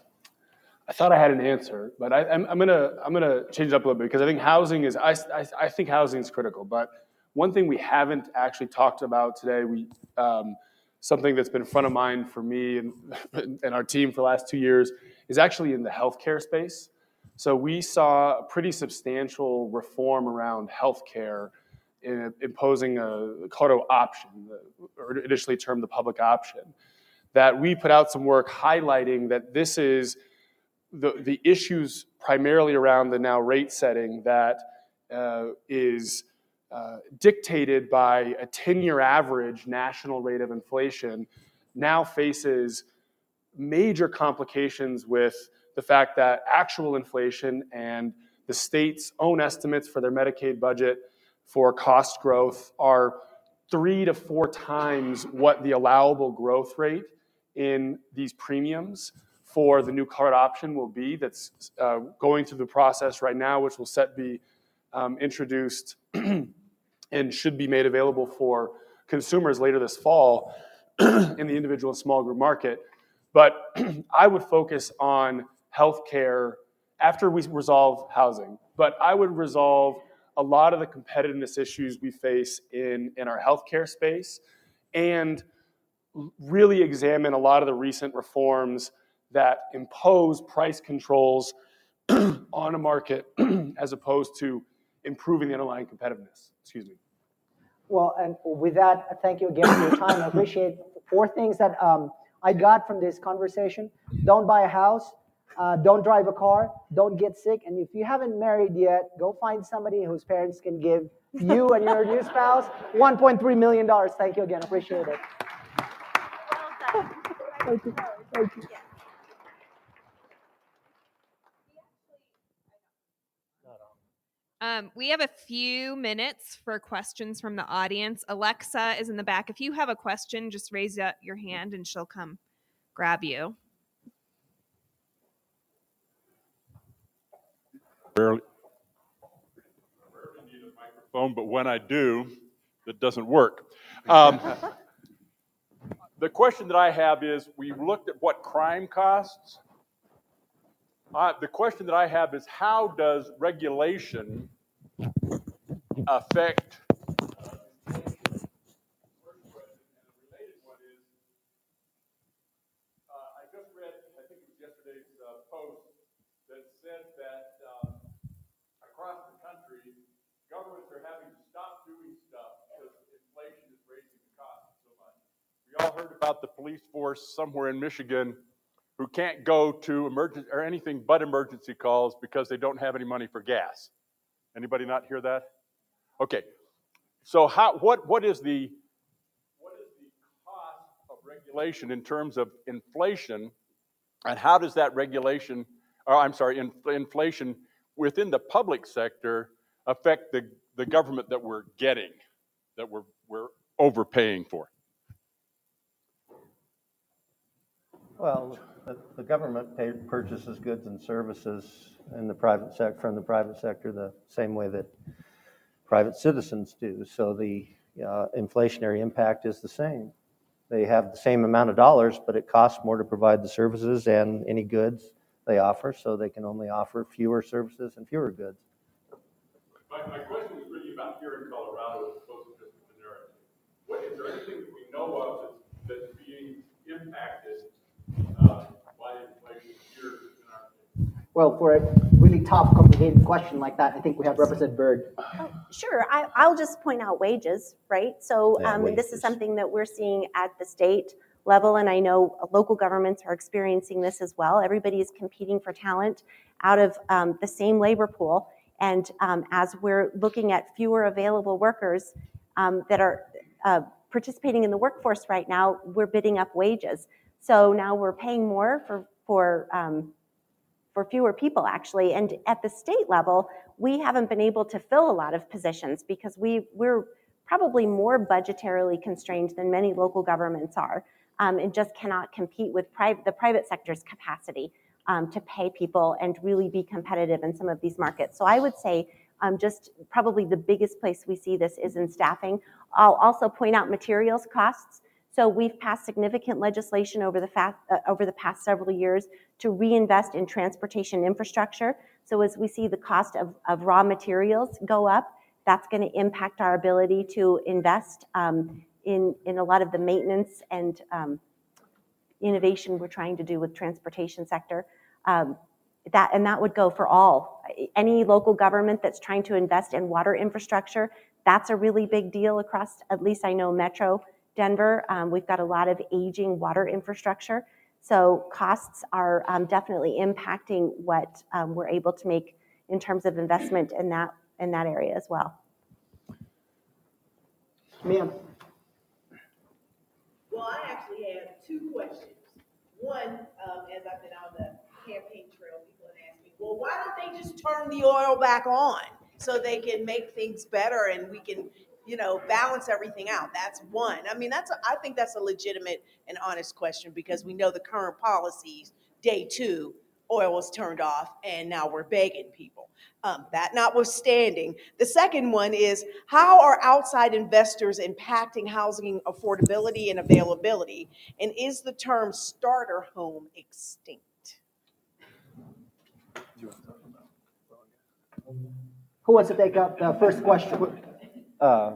I thought I had an answer, but I, am gonna I'm gonna change it up a little bit because I think housing is I, I, I, think housing is critical. But one thing we haven't actually talked about today, we um, something that's been front of mind for me and, <laughs> and our team for the last two years is actually in the healthcare space. So we saw a pretty substantial reform around healthcare in imposing a Colorado option, or initially termed the public option, that we put out some work highlighting that this is the, the issues primarily around the now rate setting that uh, is uh, dictated by a 10 year average national rate of inflation now faces major complications with the fact that actual inflation and the state's own estimates for their Medicaid budget for cost growth are three to four times what the allowable growth rate in these premiums for the new card option will be that's uh, going through the process right now, which will set be um, introduced <clears throat> and should be made available for consumers later this fall <clears throat> in the individual and small group market. But <clears throat> I would focus on healthcare after we resolve housing. But I would resolve a lot of the competitiveness issues we face in, in our healthcare space and really examine a lot of the recent reforms that impose price controls <clears throat> on a market <clears throat> as opposed to improving the underlying competitiveness. Excuse me. Well, and with that, thank you again for your time. I <coughs> appreciate four things that um, I got from this conversation. Don't buy a house. Uh, don't drive a car. Don't get sick. And if you haven't married yet, go find somebody whose parents can give you and your new spouse <laughs> $1.3 million. Thank you again. Appreciate it. Well Thank you. Thank you. Um, we have a few minutes for questions from the audience. Alexa is in the back. If you have a question, just raise up your hand and she'll come grab you. Rarely, need a microphone, but when I do, it doesn't work. Um, <laughs> the question that I have is: We looked at what crime costs uh, the question that I have is how does regulation affect across the country, governments are having to stop doing stuff because inflation is raising the cost so much. All heard about the police force somewhere in Michigan who can't go to emergency or anything but emergency calls because they don't have any money for gas. Anybody not hear that? Okay. So how what what is the what is the cost of regulation in terms of inflation and how does that regulation or I'm sorry, in, inflation within the public sector affect the, the government that we're getting, that we're, we're overpaying for? Well, the, the government pay, purchases goods and services in the private sec, from the private sector the same way that private citizens do. So the uh, inflationary impact is the same. They have the same amount of dollars, but it costs more to provide the services and any goods they offer, so they can only offer fewer services and fewer goods. My, my question is really about here in Colorado as opposed to just the narrative. What, is there anything that we know of that's, that's being impacted uh, by inflation here in our state? Well, for a really tough, complicated question like that, I think we have Representative Bird. Sure, I, I'll just point out wages, right? So Yeah, um, this is something that we're seeing at the state level, and I know local governments are experiencing this as well. Everybody is competing for talent out of um, the same labor pool, and um, as we're looking at fewer available workers um, that are uh, participating in the workforce right now, we're bidding up wages. So now we're paying more for for um, for fewer people actually. And at the state level we haven't been able to fill a lot of positions because we we're probably more budgetarily constrained than many local governments are um, and just cannot compete with private the private sector's capacity um, to pay people and really be competitive in some of these markets. So i would say um, just probably the biggest place we see this is in staffing. I'll also point out materials costs so we've passed significant legislation over the, uh, over the past several years to reinvest in transportation infrastructure. So as we see the cost of, of raw materials go up, that's going to impact our ability to invest um, in, in a lot of the maintenance and um, innovation we're trying to do with transportation sector. Um, that, and that would go for all. Any local government that's trying to invest in water infrastructure, that's a really big deal across, at least I know Metro Denver. Um, we've got a lot of aging water infrastructure. So costs are um, definitely impacting what um, we're able to make in terms of investment in that, in that area as well. Ma'am, Well, I actually have two questions. One, um, as I've been on the campaign trail, people have asked me, well, why don't they just turn the oil back on? So they can make things better and we can, you know, balance everything out. That's one. I mean, that's, a, I think that's a legitimate and honest question because we know the current policies, day two, oil was turned off and now we're begging people. Um, that notwithstanding, the second one is how are outside investors impacting housing affordability and availability? And is the term starter home extinct? who wants to take up the first question? Uh,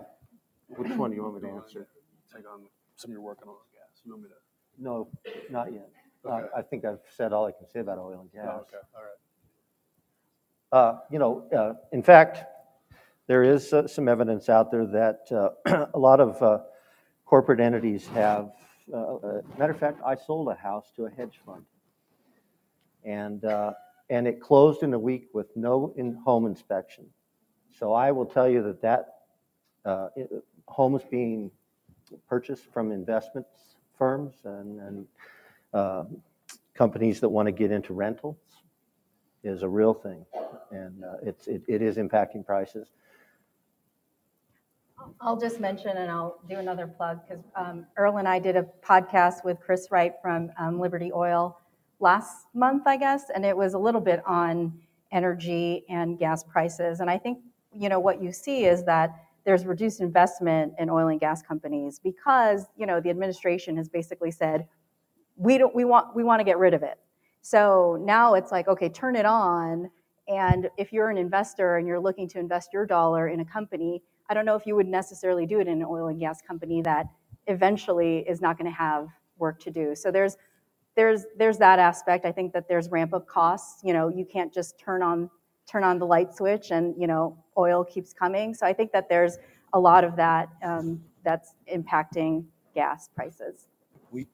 Which one do you want me to answer? Take on some you're working on gas. You want me to? No, not yet. I, Okay. I think I've said all I can say about oil and gas. Oh, okay, all right. Uh, You know, uh, in fact, there is uh, some evidence out there that uh, <clears throat> a lot of uh, corporate entities have, uh, uh, matter of fact, I sold a house to a hedge fund. And, uh, and it closed in a week with no in-home inspection. So I will tell you that that, uh, homes being purchased from investment firms and, and uh, companies that want to get into rentals is a real thing. And uh, it's, it, it is impacting prices. I'll just mention, and I'll do another plug, because Earl and I did a podcast with Chris Wright from um, Liberty Oil last month, I guess, and it was a little bit on energy and gas prices. And I think, you know, what you see is that there's reduced investment in oil and gas companies because, you know, the administration has basically said, we don't, we want, we want to get rid of it. So now it's like, okay, turn it on. And if you're an investor and you're looking to invest your dollar in a company, I don't know if you would necessarily do it in an oil and gas company that eventually is not going to have work to do. So there's there's there's that aspect. I think that there's ramp up costs. You know, you can't just turn on turn on the light switch and you know oil keeps coming. So I think that there's a lot of that um, that's impacting gas prices. We,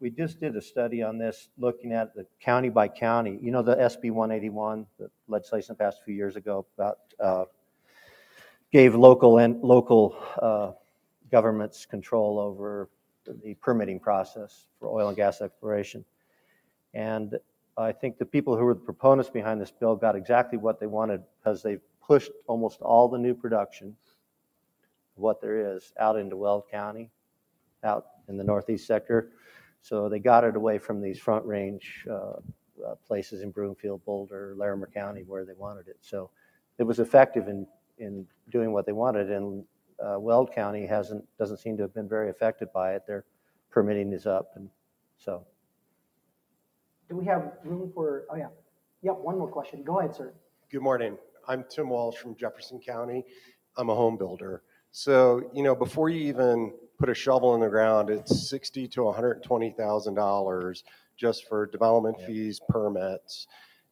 we just did a study on this, looking at the county by county. You know, the SB 181, the legislation passed a few years ago about, uh, gave local and, local uh, governments control over the permitting process for oil and gas exploration. And I think the people who were the proponents behind this bill got exactly what they wanted because they pushed almost all the new production, what there is, out into Weld County, out in the northeast sector. So they got it away from these front range uh, uh, places in Broomfield, Boulder, Larimer County where they wanted it. So it was effective in, in doing what they wanted. And uh, Weld County hasn't, doesn't seem to have been very affected by it. Their permitting is up. And so Do we have room for, oh yeah. Yep, one more question. Go ahead, sir. Good morning. I'm Tim Walsh from Jefferson County. I'm a home builder. So, you know, before you even put a shovel in the ground, it's sixty to $120,000 just for development fees, permits.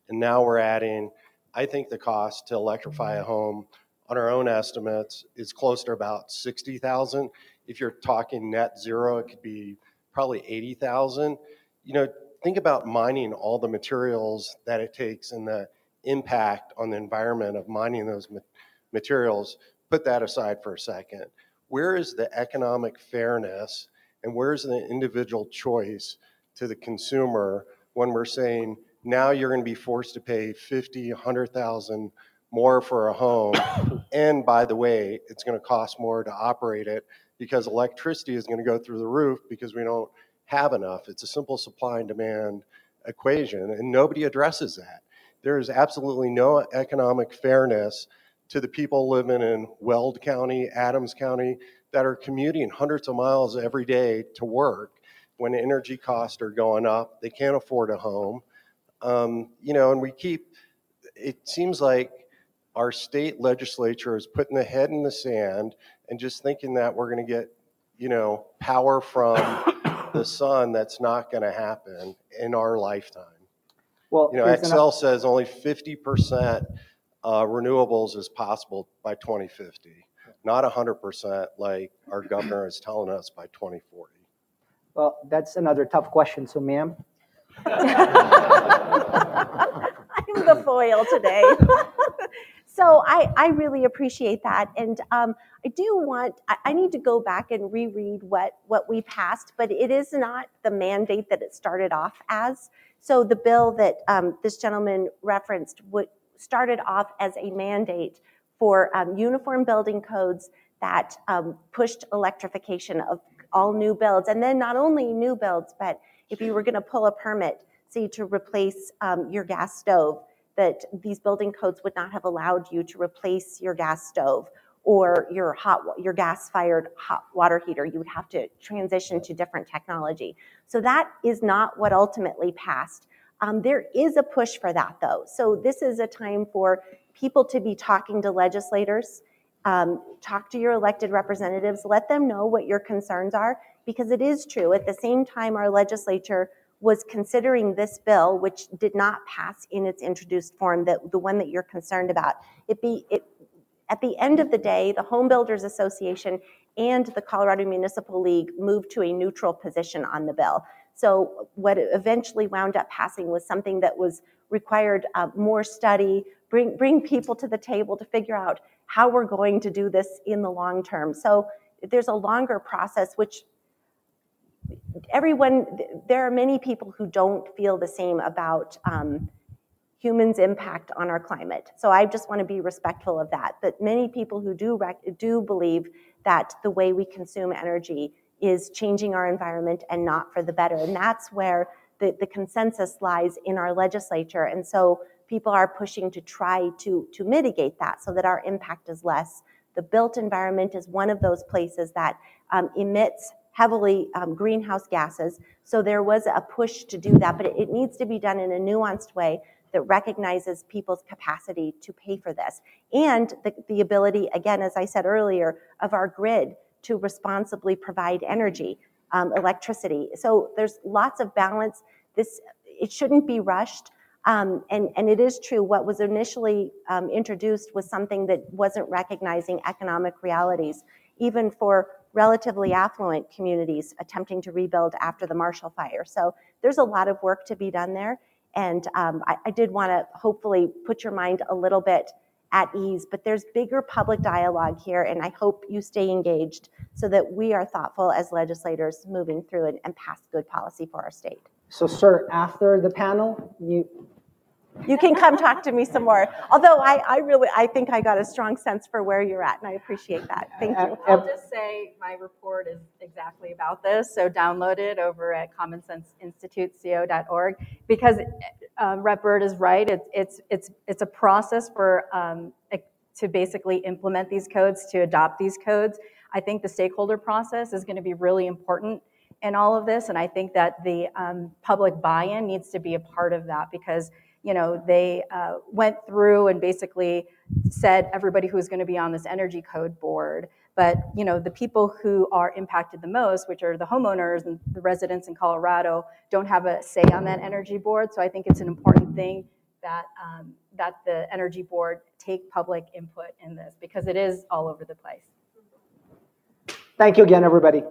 And now we're adding, I think the cost to electrify a home on our own estimates is close to about 60,000. If you're talking net zero, it could be probably 80,000. You know, think about mining all the materials that it takes and the impact on the environment of mining those ma- materials. Put that aside for a second. Where is the economic fairness and where's the individual choice to the consumer when we're saying now you're going to be forced to pay 50, 100,000 more for a home. <coughs> and by the way, it's going to cost more to operate it because electricity is going to go through the roof because we don't have enough. It's a simple supply and demand equation, and nobody addresses that. There is absolutely no economic fairness to the people living in Weld County, Adams County, that are commuting hundreds of miles every day to work when energy costs are going up. They can't afford a home. Um, you know, and we keep, it seems like our state legislature is putting the head in the sand and just thinking that we're going to get, you know, power from the sun. That's not going to happen in our lifetime. Well, You know, here's Xcel another- says only 50% uh, renewables is possible by 2050, not 100% like our governor is telling us by 2040. Well, that's another tough question. So, ma'am, <laughs> I'm the foil today. <laughs> so I, I really appreciate that. And um, I do want, I, I need to go back and reread what, what we passed, but it is not the mandate that it started off as. So the bill that um, this gentleman referenced would, started off as a mandate for um, uniform building codes that um, pushed electrification of all new builds. And then not only new builds, but if you were going to pull a permit, say to replace um, your gas stove, that these building codes would not have allowed you to replace your gas stove or your hot, your gas-fired hot water heater. You would have to transition to different technology. So that is not what ultimately passed. Um, there is a push for that, though. So this is a time for people to be talking to legislators, um, talk to your elected representatives, let them know what your concerns are, because it is true. At the same time, our legislature was considering this bill, which did not pass in its introduced form, that the one that you're concerned about. It be it at the end of the day, the Home Builders Association and the Colorado Municipal League moved to a neutral position on the bill. So what eventually wound up passing was something that was required uh, more study, bring bring people to the table to figure out how we're going to do this in the long term. So there's a longer process, which everyone, there are many people who don't feel the same about um, humans' impact on our climate. So I just want to be respectful of that. But many people who do rec- do believe that the way we consume energy is changing our environment and not for the better. And that's where the, the consensus lies in our legislature. And so people are pushing to try to, to mitigate that so that our impact is less. The built environment is one of those places that um, emits heavily um, greenhouse gases. So there was a push to do that, but it, it needs to be done in a nuanced way that recognizes people's capacity to pay for this and the, the ability, again, as I said earlier, of our grid to responsibly provide energy, um, electricity. So there's lots of balance. This it shouldn't be rushed. Um, and, and it is true, what was initially um, introduced was something that wasn't recognizing economic realities, even for relatively affluent communities attempting to rebuild after the Marshall Fire. So there's a lot of work to be done there. And um, I, I did want to hopefully put your mind a little bit at ease, but there's bigger public dialogue here, and I hope you stay engaged so that we are thoughtful as legislators moving through and, and pass good policy for our state. so sir, after the panel, you, You can come talk to me some more. Although I, I really, I think I got a strong sense for where you're at, and I appreciate that. Thank you. I'll just say my report is exactly about this, so download it over at commonsenseinstituteco.org because um, Rep. Bird is right. It's it's it's it's a process for um, to basically implement these codes, to adopt these codes. I think the stakeholder process is going to be really important in all of this, and I think that the um, public buy-in needs to be a part of that because you know they uh, went through and basically said everybody who's going to be on this energy code board. But you know the people who are impacted the most which are the homeowners and the residents in colorado don't have a say on that energy board. So i think it's an important thing that um, that the energy board take public input in this because it is all over the place. Thank you again, everybody.